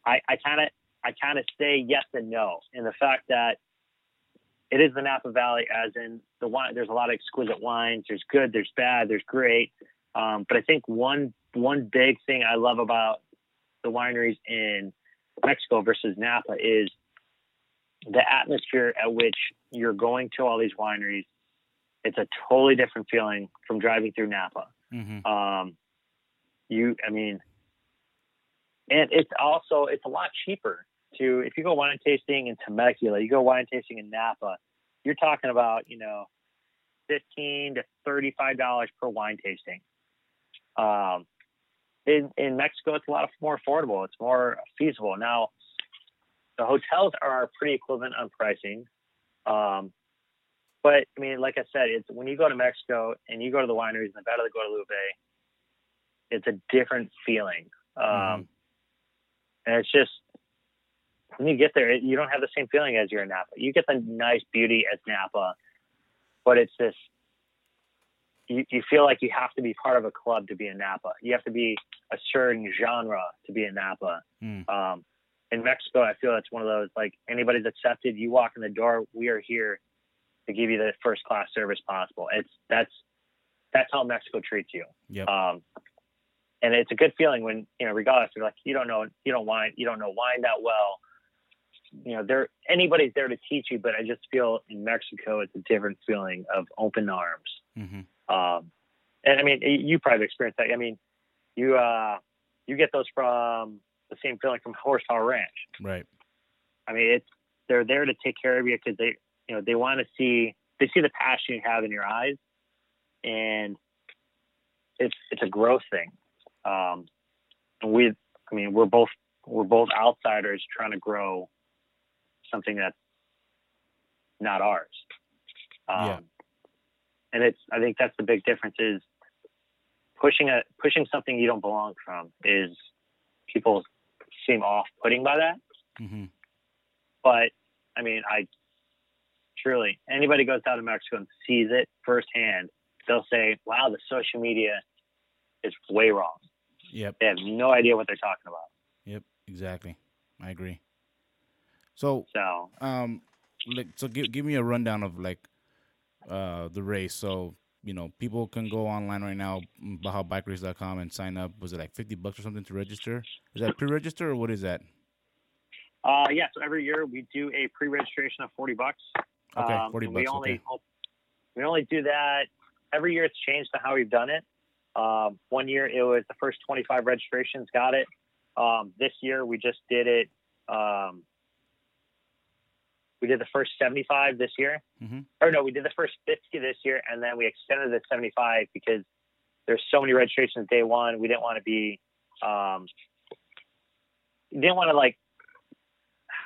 I kind of I kind of say yes and no in the fact that it is the Napa Valley, as in the wine. There's a lot of exquisite wines. There's good, there's bad, there's great. Um, but I think one one big thing I love about the wineries in Mexico versus Napa is the atmosphere at which you're going to all these wineries. It's a totally different feeling from driving through Napa. Mm-hmm. Um, you, I mean, and it's also it's a lot cheaper to if you go wine tasting in Temecula, you go wine tasting in Napa, you're talking about you know fifteen to thirty five dollars per wine tasting. Um, in in Mexico, it's a lot more affordable. It's more feasible. Now, the hotels are pretty equivalent on pricing. Um, but I mean, like I said, it's when you go to Mexico and you go to the wineries in the Guadalupe, it's a different feeling. Um, Mhm. And it's just when you get there, you don't have the same feeling as you're in Napa. You get the nice beauty as Napa, but it's this. You, you feel like you have to be part of a club to be in Napa. You have to be a certain genre to be in Napa. Mm. Um, in Mexico, I feel that's one of those like anybody's accepted. You walk in the door, we are here to give you the first class service possible. It's that's that's how Mexico treats you. Yep. Um, and it's a good feeling when you know, regardless, you're like you don't know you don't wine you don't know wine that well. You know, there anybody's there to teach you, but I just feel in Mexico it's a different feeling of open arms. Mm-hmm. Um, and I mean, you probably experienced that. I mean, you uh, you get those from the same feeling from Horsepower Ranch. Right. I mean, it's they're there to take care of you because they, you know, they want to see they see the passion you have in your eyes, and it's it's a growth thing. Um, we, I mean, we're both we're both outsiders trying to grow something that's not ours. Um, Yeah. And it's I think that's the big difference is pushing a pushing something you don't belong from is people seem off putting by that Mm-hmm. but I mean, I truly anybody goes down to Mexico and sees it firsthand, they'll say, "Wow, the social media is way wrong." Yep. They have no idea what they're talking about. Yep. Exactly. I agree. So, So, um, like, so give give me a rundown of like, uh, the race. So, you know, people can go online right now, BajaBikeRace.com, and sign up. Was it like fifty bucks or something to register? Is that pre-register or what is that? uh, yeah. So every year we do a pre-registration of forty bucks. Okay, Um, 40 and we bucks, only okay. we only do that every year. It's changed to how we've done it. Um, one year it was the first 25 registrations got it. Um, this year we just did it. Um, we did the first 75 this year, Mhm. or no, we did the first 50 this year, and then we extended the 75 because there's so many registrations day one. We didn't want to be, um, didn't want to like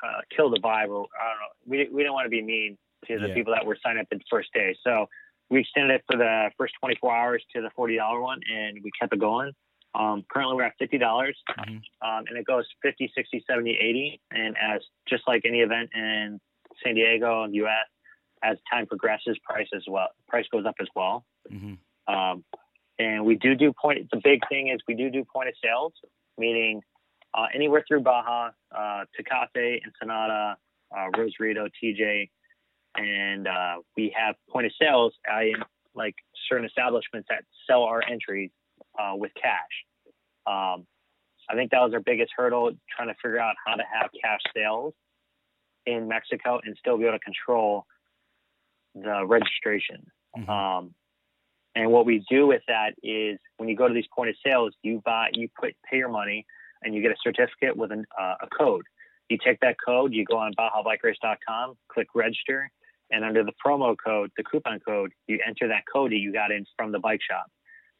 uh, kill the vibe, or I don't know. We we didn't want to be mean to the Yeah. people that were signed up in the first day, so we extended it for the first 24 hours to the $40 one, and we kept it going. Um, currently, we're at $50, dollars Mhm. um, and it goes 50, 60, 70, 80. And as just like any event in San Diego and U.S., as time progresses, price as well, price goes up as well. Mm-hmm. Um, and we do do point. The big thing is we do do point of sales, meaning uh, anywhere through Baja, uh, Tecate, Ensenada, uh, Rosarito, TJ, and uh, we have point of sales. I like certain establishments that sell our entries uh, with cash. Um, I think that was our biggest hurdle, trying to figure out how to have cash sales in Mexico and still be able to control the registration. Mhm. Um, and what we do with that is when you go to these point of sales, you buy, you put, pay your money, and you get a certificate with an, uh, a code. You take that code, you go on BajaBikeRace.com, click register, and under the promo code, the coupon code, you enter that code that you got in from the bike shop,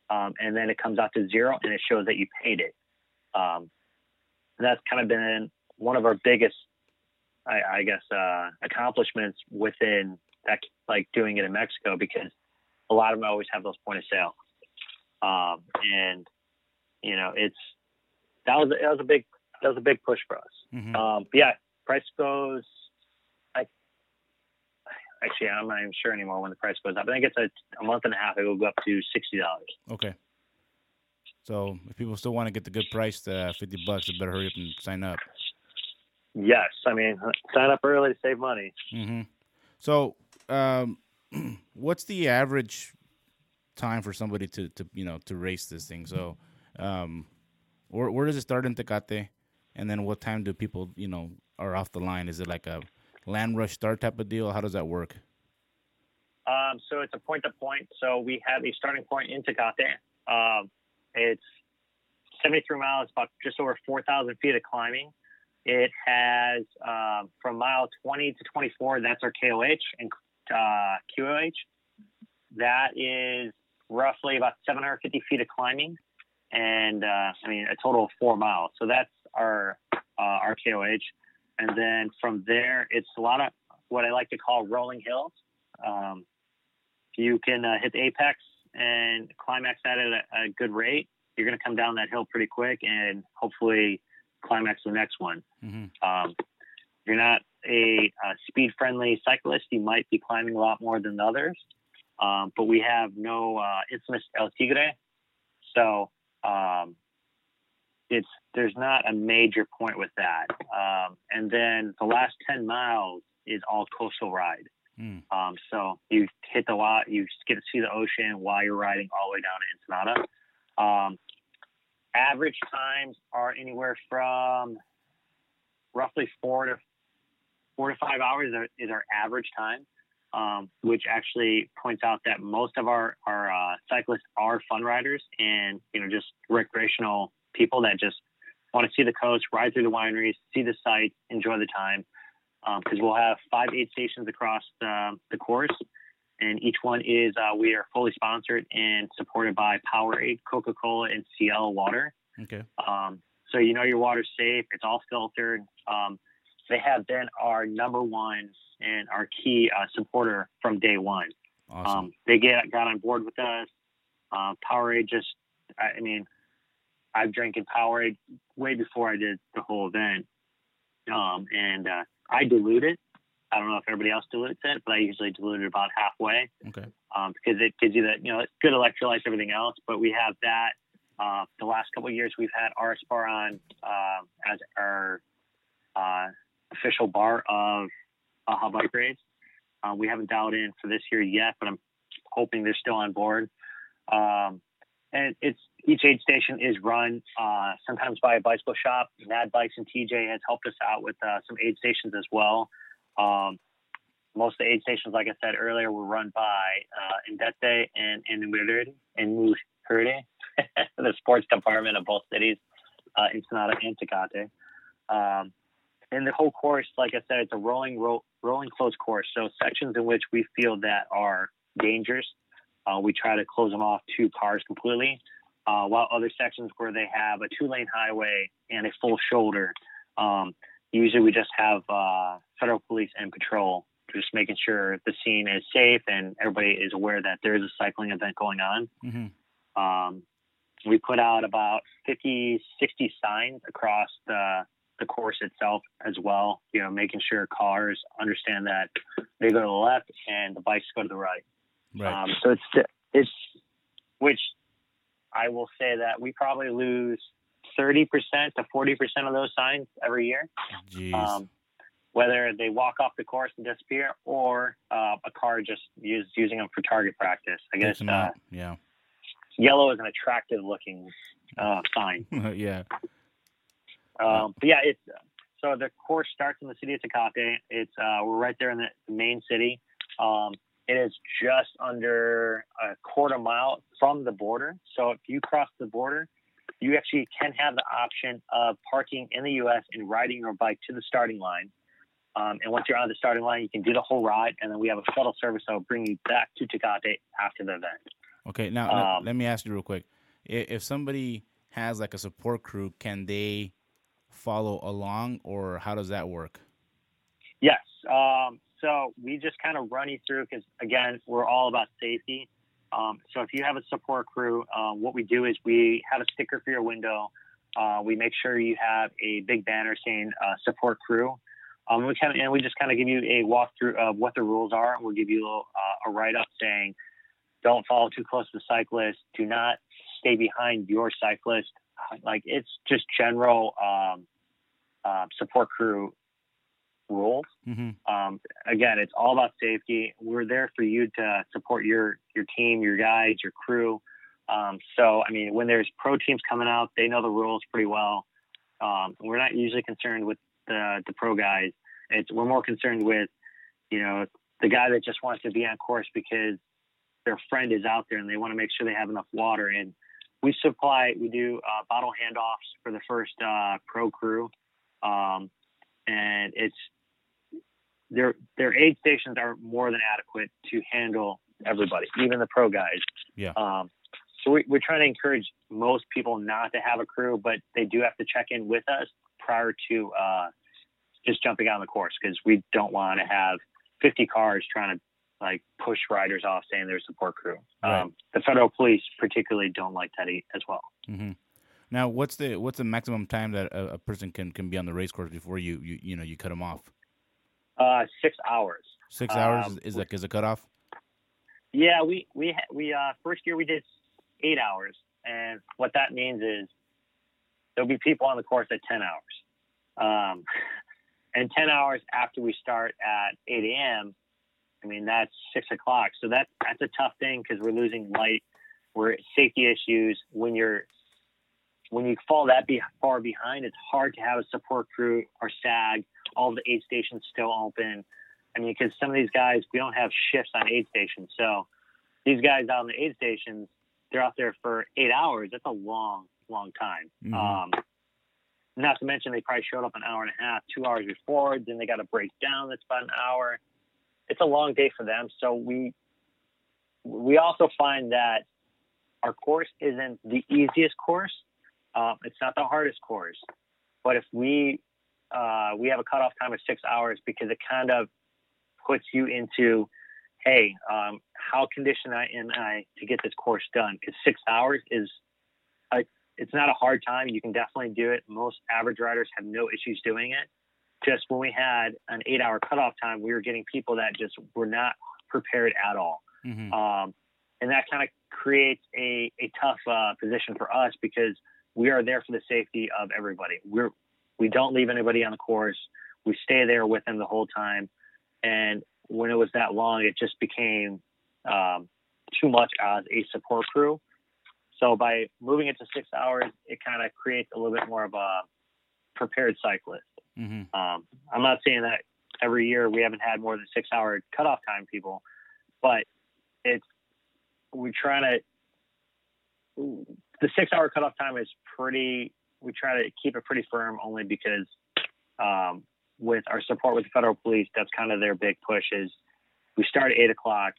um, and then it comes out to zero, and it shows that you paid it. Um, that's kind of been one of our biggest, I, I guess, uh, accomplishments within that, like doing it in Mexico, because a lot of them always have those point of sale. Um, and you know, it's that was that was a big that was a big push for us. Mhm. Um, yeah, price goes. I actually I'm not even sure anymore when the price goes up. I think it's a, a month and a half. It will go up to sixty dollars. Okay. So if people still want to get the good price, uh, fifty bucks, they better hurry up and sign up. Yes, I mean sign up early to save money. hmm So, um, what's the average time for somebody to, to you know to race this thing? So, um, where where does it start in Tecate, and then what time do people you know are off the line? Is it like a land rush start type of deal? How does that work? Um, so it's a point to point. So we have a starting point in Tecate. Um, it's 73 miles, about just over 4,000 feet of climbing. It has um, from mile 20 to 24, that's our KOH and uh, QOH. That is roughly about 750 feet of climbing, and uh, I mean a total of four miles. So that's our uh, our KOH, and then from there, it's a lot of what I like to call rolling hills. Um, you can uh, hit the apex and climax that at a, a good rate. You're going to come down that hill pretty quick and hopefully climax the next one. hmm Um, you're not a, uh speed friendly cyclist, you might be climbing a lot more than the others. Um, but we have no uh, infamous El Tigre, so um, it's there's not a major point with that. Um, and then the last 10 miles is all coastal ride. Mm. Um, so you hit the lot, you get to see the ocean while you're riding all the way down to Ensenada. Um, average times are anywhere from roughly four to four to five hours is our average time, um, which actually points out that most of our our uh, cyclists are fun riders and you know just recreational people that just want to see the coast, ride through the wineries, see the sights, enjoy the time. Because we'll have five aid stations across the, the course, and each one is uh, we are fully sponsored and supported by Powerade, Coca Cola, and Ciel Water. Okay. Um, so you know your water's safe. It's all filtered. Um, they have been our number one and our key uh, supporter from day one. Awesome. Um, they get got on board with us. Uh, Powerade just, I, I mean, I've drinking Powerade way before I did the whole event, um, and uh, I dilute it. I don't know if everybody else dilutes it, but I usually dilute it about halfway okay. um, because it gives you the you know good electrolytes, everything else. But we have that. Uh, the last couple of years, we've had RS Bar on uh, as our uh, official bar of Baja Bike Race. We haven't dialed in for this year yet, but I'm hoping they're still on board. Um, and it's each aid station is run uh, sometimes by a bicycle shop. Mad Bikes and TJ has helped us out with uh, some aid stations as well. Um, most of the aid stations, like I said earlier, were run by uh, Indete and Inmuherde, Inmuherde, the sports department of both cities, uh, Ensenada and Tecate. Um, and the whole course, like I said, it's a rolling, ro- rolling close course. So sections in which we feel that are dangerous, uh, we try to close them off to cars completely. Uh, while other sections where they have a two-lane highway and a full shoulder, um, usually we just have uh, federal police and patrol just making sure the scene is safe and everybody is aware that there is a cycling event going on. hmm Um, we put out about 50, 60 signs across the, the course itself as well, you know, making sure cars understand that they go to the left and the bikes go to the right. Right. Um, so it's, it's, which I will say that we probably lose 30% to 40% of those signs every year um, whether they walk off the course and disappear or uh, a car just use, using them for target practice. I guess uh. Yeah. yellow is an attractive looking uh, sign. yeah. Um, but yeah, it's so the course starts in the city of Tecate. It's uh, we're right there in the main city. Um, it is just under a quarter mile from the border. So if you cross the border, you actually can have the option of parking in the U.S. and riding your bike to the starting line. Um, and once you're on the starting line, you can do the whole ride, and then we have a shuttle service that will bring you back to Tecate after the event. Okay. Now let- Um, let me ask you real quick. If somebody has like a support crew, can they follow along, or how does that work? Yes. Um, so we just kind of run you through because again, we're all about safety. Um, so if you have a support crew, uh, what we do is we have a sticker for your window. Uh, we make sure you have a big banner saying uh, support crew. Um, we kind of, and we just kind of give you a walkthrough of what the rules are. We'll give you a, uh, a write up saying, don't follow too close to the cyclist. Do not stay behind your cyclist. Like it's just general um, uh, support crew rules. Mm-hmm. Um, again, it's all about safety. We're there for you to support your your team, your guys, your crew. Um, so, I mean, when there's pro teams coming out, they know the rules pretty well. Um, we're not usually concerned with the the pro guys. It's we're more concerned with, you know, the guy that just wants to be on course because their friend is out there and they want to make sure they have enough water. And we supply, we do uh, bottle handoffs for the first uh, pro crew, um, and it's their their aid stations are more than adequate to handle everybody, even the pro guys. Yeah. Um, so we, we're trying to encourage most people not to have a crew, but they do have to check in with us prior to uh, just jumping on the course because we don't want to have 50 cars trying to like push riders off saying they're a support crew. Right. Um, the federal police particularly don't like that as well. Mm-hmm. Now, what's the what's the maximum time that a, a person can, can be on the race course before you, you you know you cut them off? Uh, six hours. Six hours Um, is, is like is a cutoff. Yeah, we we we uh first year we did eight hours, and what that means is there'll be people on the course at ten hours, um, and ten hours after we start at eight a.m. I mean that's six o'clock, so that that's a tough thing because we're losing light, we're safety issues. When you're when you fall that be- far behind, it's hard to have a support crew or SAG. All the aid stations still open. I mean, because some of these guys, we don't have shifts on aid stations. So these guys out on the aid stations, they're out there for eight hours. That's a long, long time. Mhm. Um, not to mention they probably showed up an hour and a half, two hours before. Then they got to break down. That's about an hour. It's a long day for them. So we we also find that our course isn't the easiest course. Um, it's not the hardest course. But if we uh, we have a cutoff time of six hours because it kind of puts you into, hey, um, how conditioned I am I to get this course done? Because six hours is, a, it's not a hard time. You can definitely do it. Most average riders have no issues doing it. Just when we had an eight-hour cutoff time, we were getting people that just were not prepared at all, Mm-hmm. um, and that kind of creates a a tough uh, position for us because we are there for the safety of everybody. We're we don't leave anybody on the course. We stay there with them the whole time. And when it was that long, it just became um, too much as a support crew. So by moving it to six hours, it kind of creates a little bit more of a prepared cyclist. Mm-hmm. Um, I'm not saying that every year we haven't had more than six hour cutoff time people, but it's we're trying to the six hour cutoff time is pretty we try to keep it pretty firm only because um, with our support with the federal police that's kind of their big push is we start at eight o'clock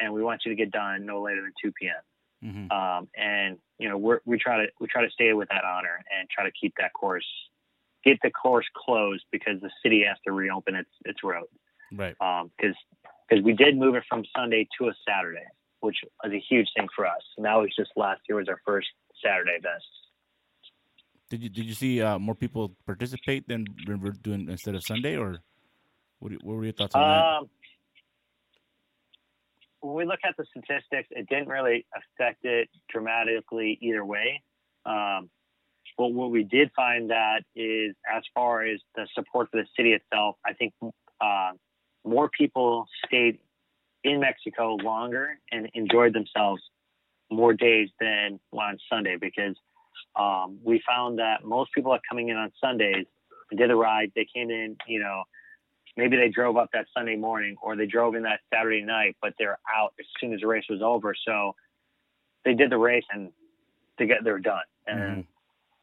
and we want you to get done no later than 2 p.m Mm-hmm. um, and you know we're, we try to we try to stay with that honor and try to keep that course get the course closed because the city has to reopen its its road Right. because because we did move it from Sunday to a Saturday, which was a huge thing for us. And that was just last year was our first Saturday event. Did you did you see uh, more people participate than we we're doing instead of Sunday, or what, what were your thoughts on that? Um, when we look at the statistics, it didn't really affect it dramatically either way. Um, but what we did find that is, as far as the support for the city itself, I think uh, more people stayed in Mexico longer and enjoyed themselves more days than on Sunday because um, we found that most people are coming in on Sundays and did a ride. They came in, you know, maybe they drove up that Sunday morning or they drove in that Saturday night, but they're out as soon as the race was over. So they did the race and they got they were done and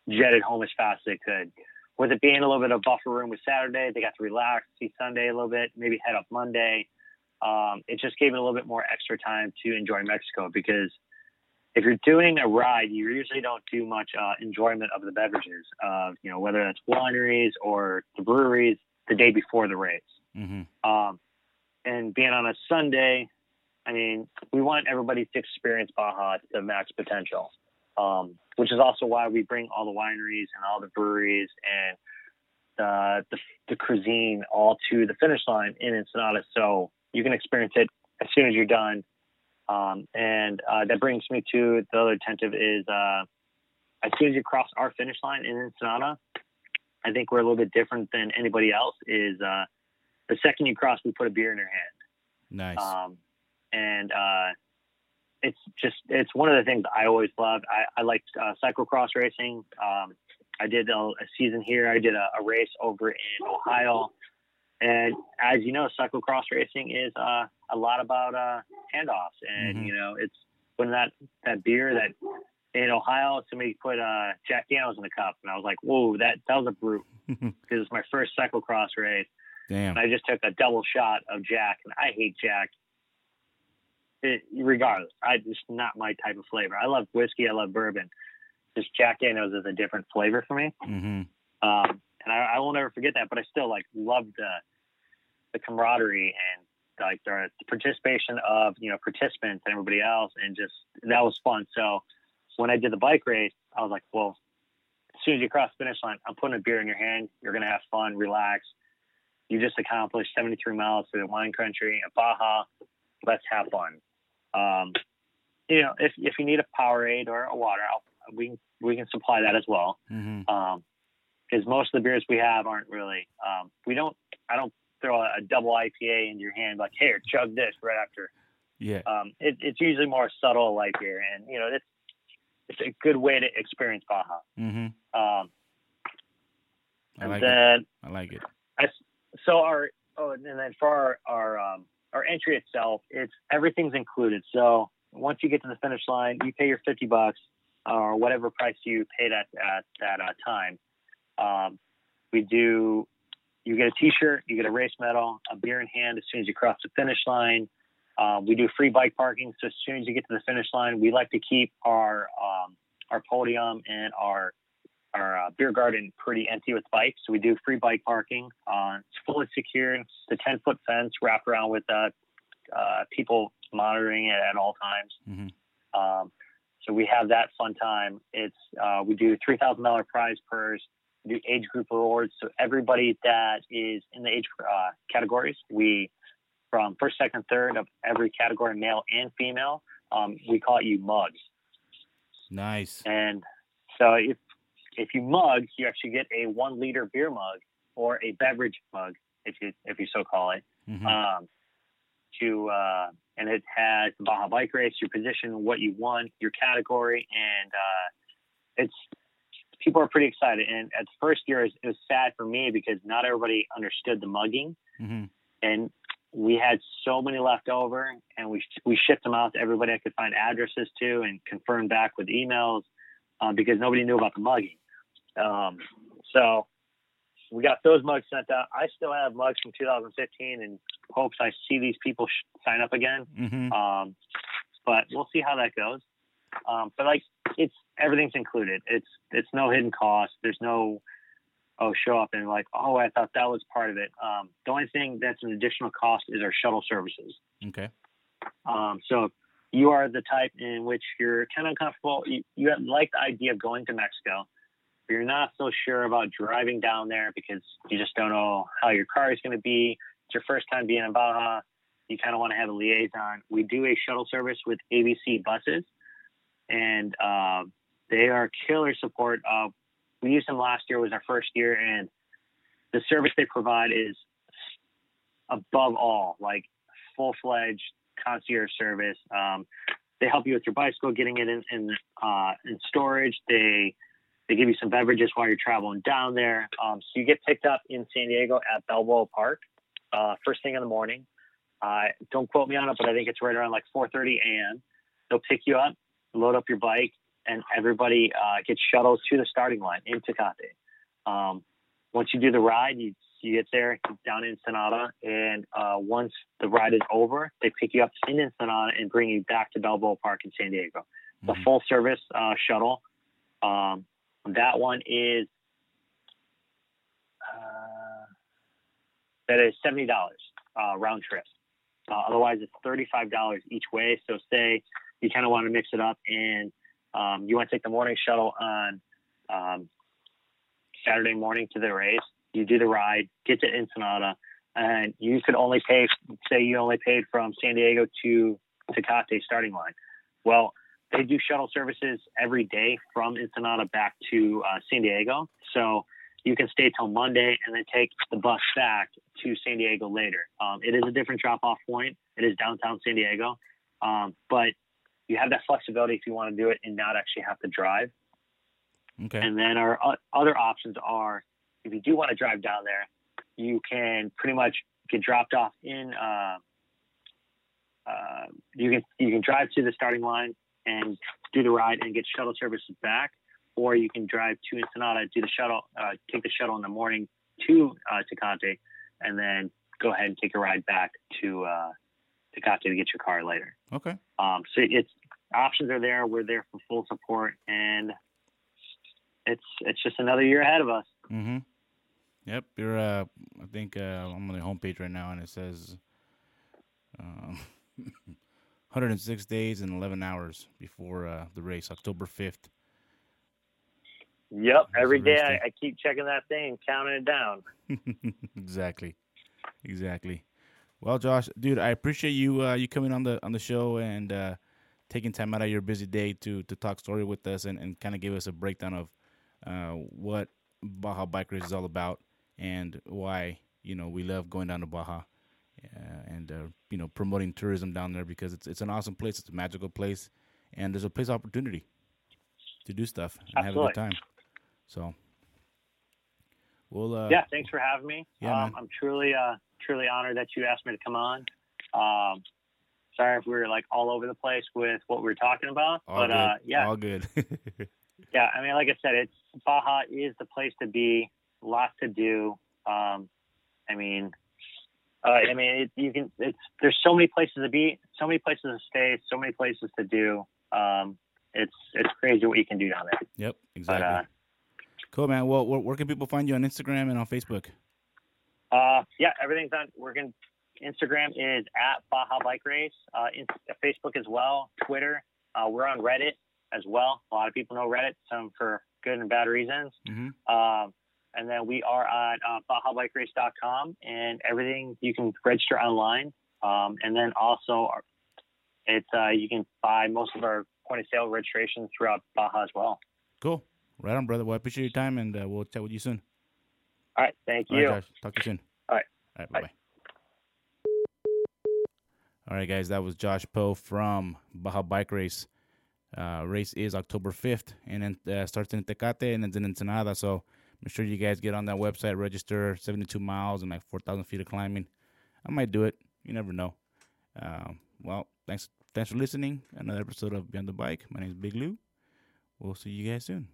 jetted home as fast as they could. With it being a little bit of buffer room with Saturday, they got to relax, see Sunday a little bit, maybe head up Monday. Um, it just gave it a little bit more extra time to enjoy Mexico because if you're doing a ride, you usually don't do much uh, enjoyment of the beverages, uh, you know, whether that's wineries or the breweries the day before the race. Mm-hmm. Um, and being on a Sunday, I mean, we want everybody to experience Baja to the max potential, um, which is also why we bring all the wineries and all the breweries and the, the, the cuisine all to the finish line in Ensenada, so you can experience it as soon as you're done. Um, and uh, that brings me to the other tentative is uh, as soon as you cross our finish line in Ensenada, I think we're a little bit different than anybody else. Is uh, the second you cross, we put a beer in your hand. Nice. Um, and uh, it's just it's one of the things I always loved. I, I liked uh, cyclocross racing. Um, I did a, a, season here. I did a, a, race over in Ohio, and as you know, cyclocross racing is uh, a lot about uh, handoffs, and Mhm. you know it's when that that beer that in Ohio somebody put uh, Jack Daniels in the cup, and I was like, whoa, that that was a brute because it's my first cyclocross race. Damn. And I just took a double shot of Jack, and I hate Jack. It, regardless, I just not my type of flavor. I love whiskey, I love bourbon. Just Jack Daniels is a different flavor for me, Mm-hmm. um, and I, I will never forget that. But I still like love the the camaraderie and like the participation of you know participants and everybody else, and just that was fun. So when I did the bike race, I was like, well, as soon as you cross the finish line, I'm putting a beer in your hand. You're gonna have fun, relax. You just accomplished 73 miles through the wine country of Baja. Let's have fun. Um, you know, if if you need a Powerade or a water, I'll, we can we can supply that as well. Mm-hmm. Um, because most of the beers we have aren't really. Um, we don't. I don't throw a, a double IPA into your hand like, here, chug this right after. Yeah. Um, it, it's usually more subtle light beer, and you know, it's it's a good way to experience Baja. Mm-hmm. Um, I like it. I like it. so our oh, and then for our our um, our entry itself, it's everything's included. So once you get to the finish line, you pay your fifty bucks or whatever price you paid at at that uh, time. Um, we do. You get a T-shirt, you get a race medal, a beer in hand as soon as you cross the finish line. Um, we do free bike parking, so as soon as you get to the finish line, we like to keep our um, our podium and our our uh, beer garden pretty empty with bikes. So we do free bike parking. Uh, it's fully secured. It's a 10 foot fence wrapped around with uh, uh, people monitoring it at all times. Mhm. Um, so we have that fun time. It's uh, we do three thousand dollar prize purse. Do age group rewards. So everybody that is in the age uh, categories, we from first, second, third of every category, male and female, um, we call it you mugs. Nice. And so if if you mug, you actually get a one liter beer mug or a beverage mug, if you if you so call it. Mhm. Um, to uh, and it has the Baja Bike Race, your position, what you won, your category, and uh, it's people are pretty excited. And at the first year, it was, sad for me because not everybody understood the mugging, Mhm. and we had so many left over, and we we shipped them out to everybody I could find addresses to and confirmed back with emails um, because nobody knew about the mugging. Um, so we got those mugs sent out. I still have mugs from 2015 in hopes I see these people sh- sign up again. Mhm. Um, but we'll see how that goes. Um, but like it's everything's included. It's it's no hidden cost. There's no oh show up and like oh I thought that was part of it. Um, the only thing that's an additional cost is our shuttle services. Okay. Um, so you are the type in which you're kind of uncomfortable. You, you like the idea of going to Mexico. But you're not so sure about driving down there because you just don't know how your car is going to be. It's your first time being in Baja. You kind of want to have a liaison. We do a shuttle service with ABC buses, and uh, they are killer support. Uh, we used them last year. Was our first year, and the service they provide is above all like full fledged concierge service. Um, they help you with your bicycle, getting it in in, uh, in storage. They they give you some beverages while you're traveling down there. Um, so you get picked up in San Diego at Balboa Park uh, first thing in the morning. Uh, don't quote me on it, but I think it's right around like 4:30 a.m. They'll pick you up, load up your bike, and everybody uh, gets shuttled to the starting line in Tecate. Um, once you do the ride, you you get there down in Ensenada, and uh, once the ride is over, they pick you up in Ensenada and bring you back to Balboa Park in San Diego. The Mhm. full service uh, shuttle. Um, that one is uh, that is seventy dollars uh, round trip. Uh, otherwise, it's thirty-five dollars each way. So, say you kind of want to mix it up, and um, you want to take the morning shuttle on um, Saturday morning to the race. You do the ride, get to Ensenada, and you could only pay. Say you only paid from San Diego to Tecate starting line. Well, they do shuttle services every day from Ensenada back to uh, San Diego. So you can stay till Monday and then take the bus back to San Diego later. Um, it is a different drop off point. It is downtown San Diego. Um, but you have that flexibility if you want to do it and not actually have to drive. Okay. And then our uh, other options are if you do want to drive down there, you can pretty much get dropped off in. Uh, uh, you can you can drive to the starting line and do the ride and get shuttle services back, or you can drive to Ensenada, do the shuttle, uh, take the shuttle in the morning to uh, Tecate, and then go ahead and take a ride back to uh, Tecate to get your car later. Okay. Um, so it's options are there. We're there for full support, and it's it's just another year ahead of us. Mm-hmm. Yep. You're. Uh, I think uh, I'm on the homepage right now, and it says, um, 106 days and 11 hours before uh, the race, October 5th. Yep. Every a I. I keep checking that thing and counting it down. exactly. Exactly. Well, Josh, dude, I appreciate you uh, you coming on the on the show and uh, taking time out of your busy day to to talk story with us and, and kind of give us a breakdown of uh, what Baja Bike Race is all about and why you know we love going down to Baja uh, and uh, you know promoting tourism down there because it's it's an awesome place. It's a magical place, and there's a place of opportunity to do stuff and have a good time. So, we'll uh, yeah. Thanks for having me. Yeah, um. I'm truly uh, truly honored that you asked me to come on. Um, sorry if we were like all over the place with what we were talking about, all but good. uh, yeah, all good. yeah. I mean, like I said, it's Baja is the place to be. Lots to do. Um, I mean, uh, I mean, it, you can. It's there's so many places to be, so many places to stay, so many places to do. Um, it's it's crazy what you can do down there. Yep, But exactly. uh, cool, man. Well, where, where can people find you on Instagram and on Facebook? uh, yeah, everything's on. We're Instagram is at Baja Bike Race. Uh, in, Facebook as well. Twitter. Uh, we're on Reddit as well. A lot of people know Reddit, some for good and bad reasons. Mm-hmm. Um, and then we are at uh, BajaBikeRace.com and everything you can register online. Um, and then also, our- it's uh, you can buy most of our point of sale registrations throughout Baja as well. Cool. Right on, brother. Well, I appreciate your time, and uh, we'll chat with you soon. All right, thank All you. right, Josh. Talk to you soon. All right. All right. Bye bye. All right, guys. That was Josh Poe from Baja Bike Race. Uh, race is October 5th, and then uh, starts in Tecate and then in Ensenada. So make sure you guys get on that website, register 72 miles and like 4,000 feet of climbing. I might do it. You never know. Um, well, thanks, thanks for listening. Another episode of Beyond the Bike. My name is Big Lou. We'll see you guys soon.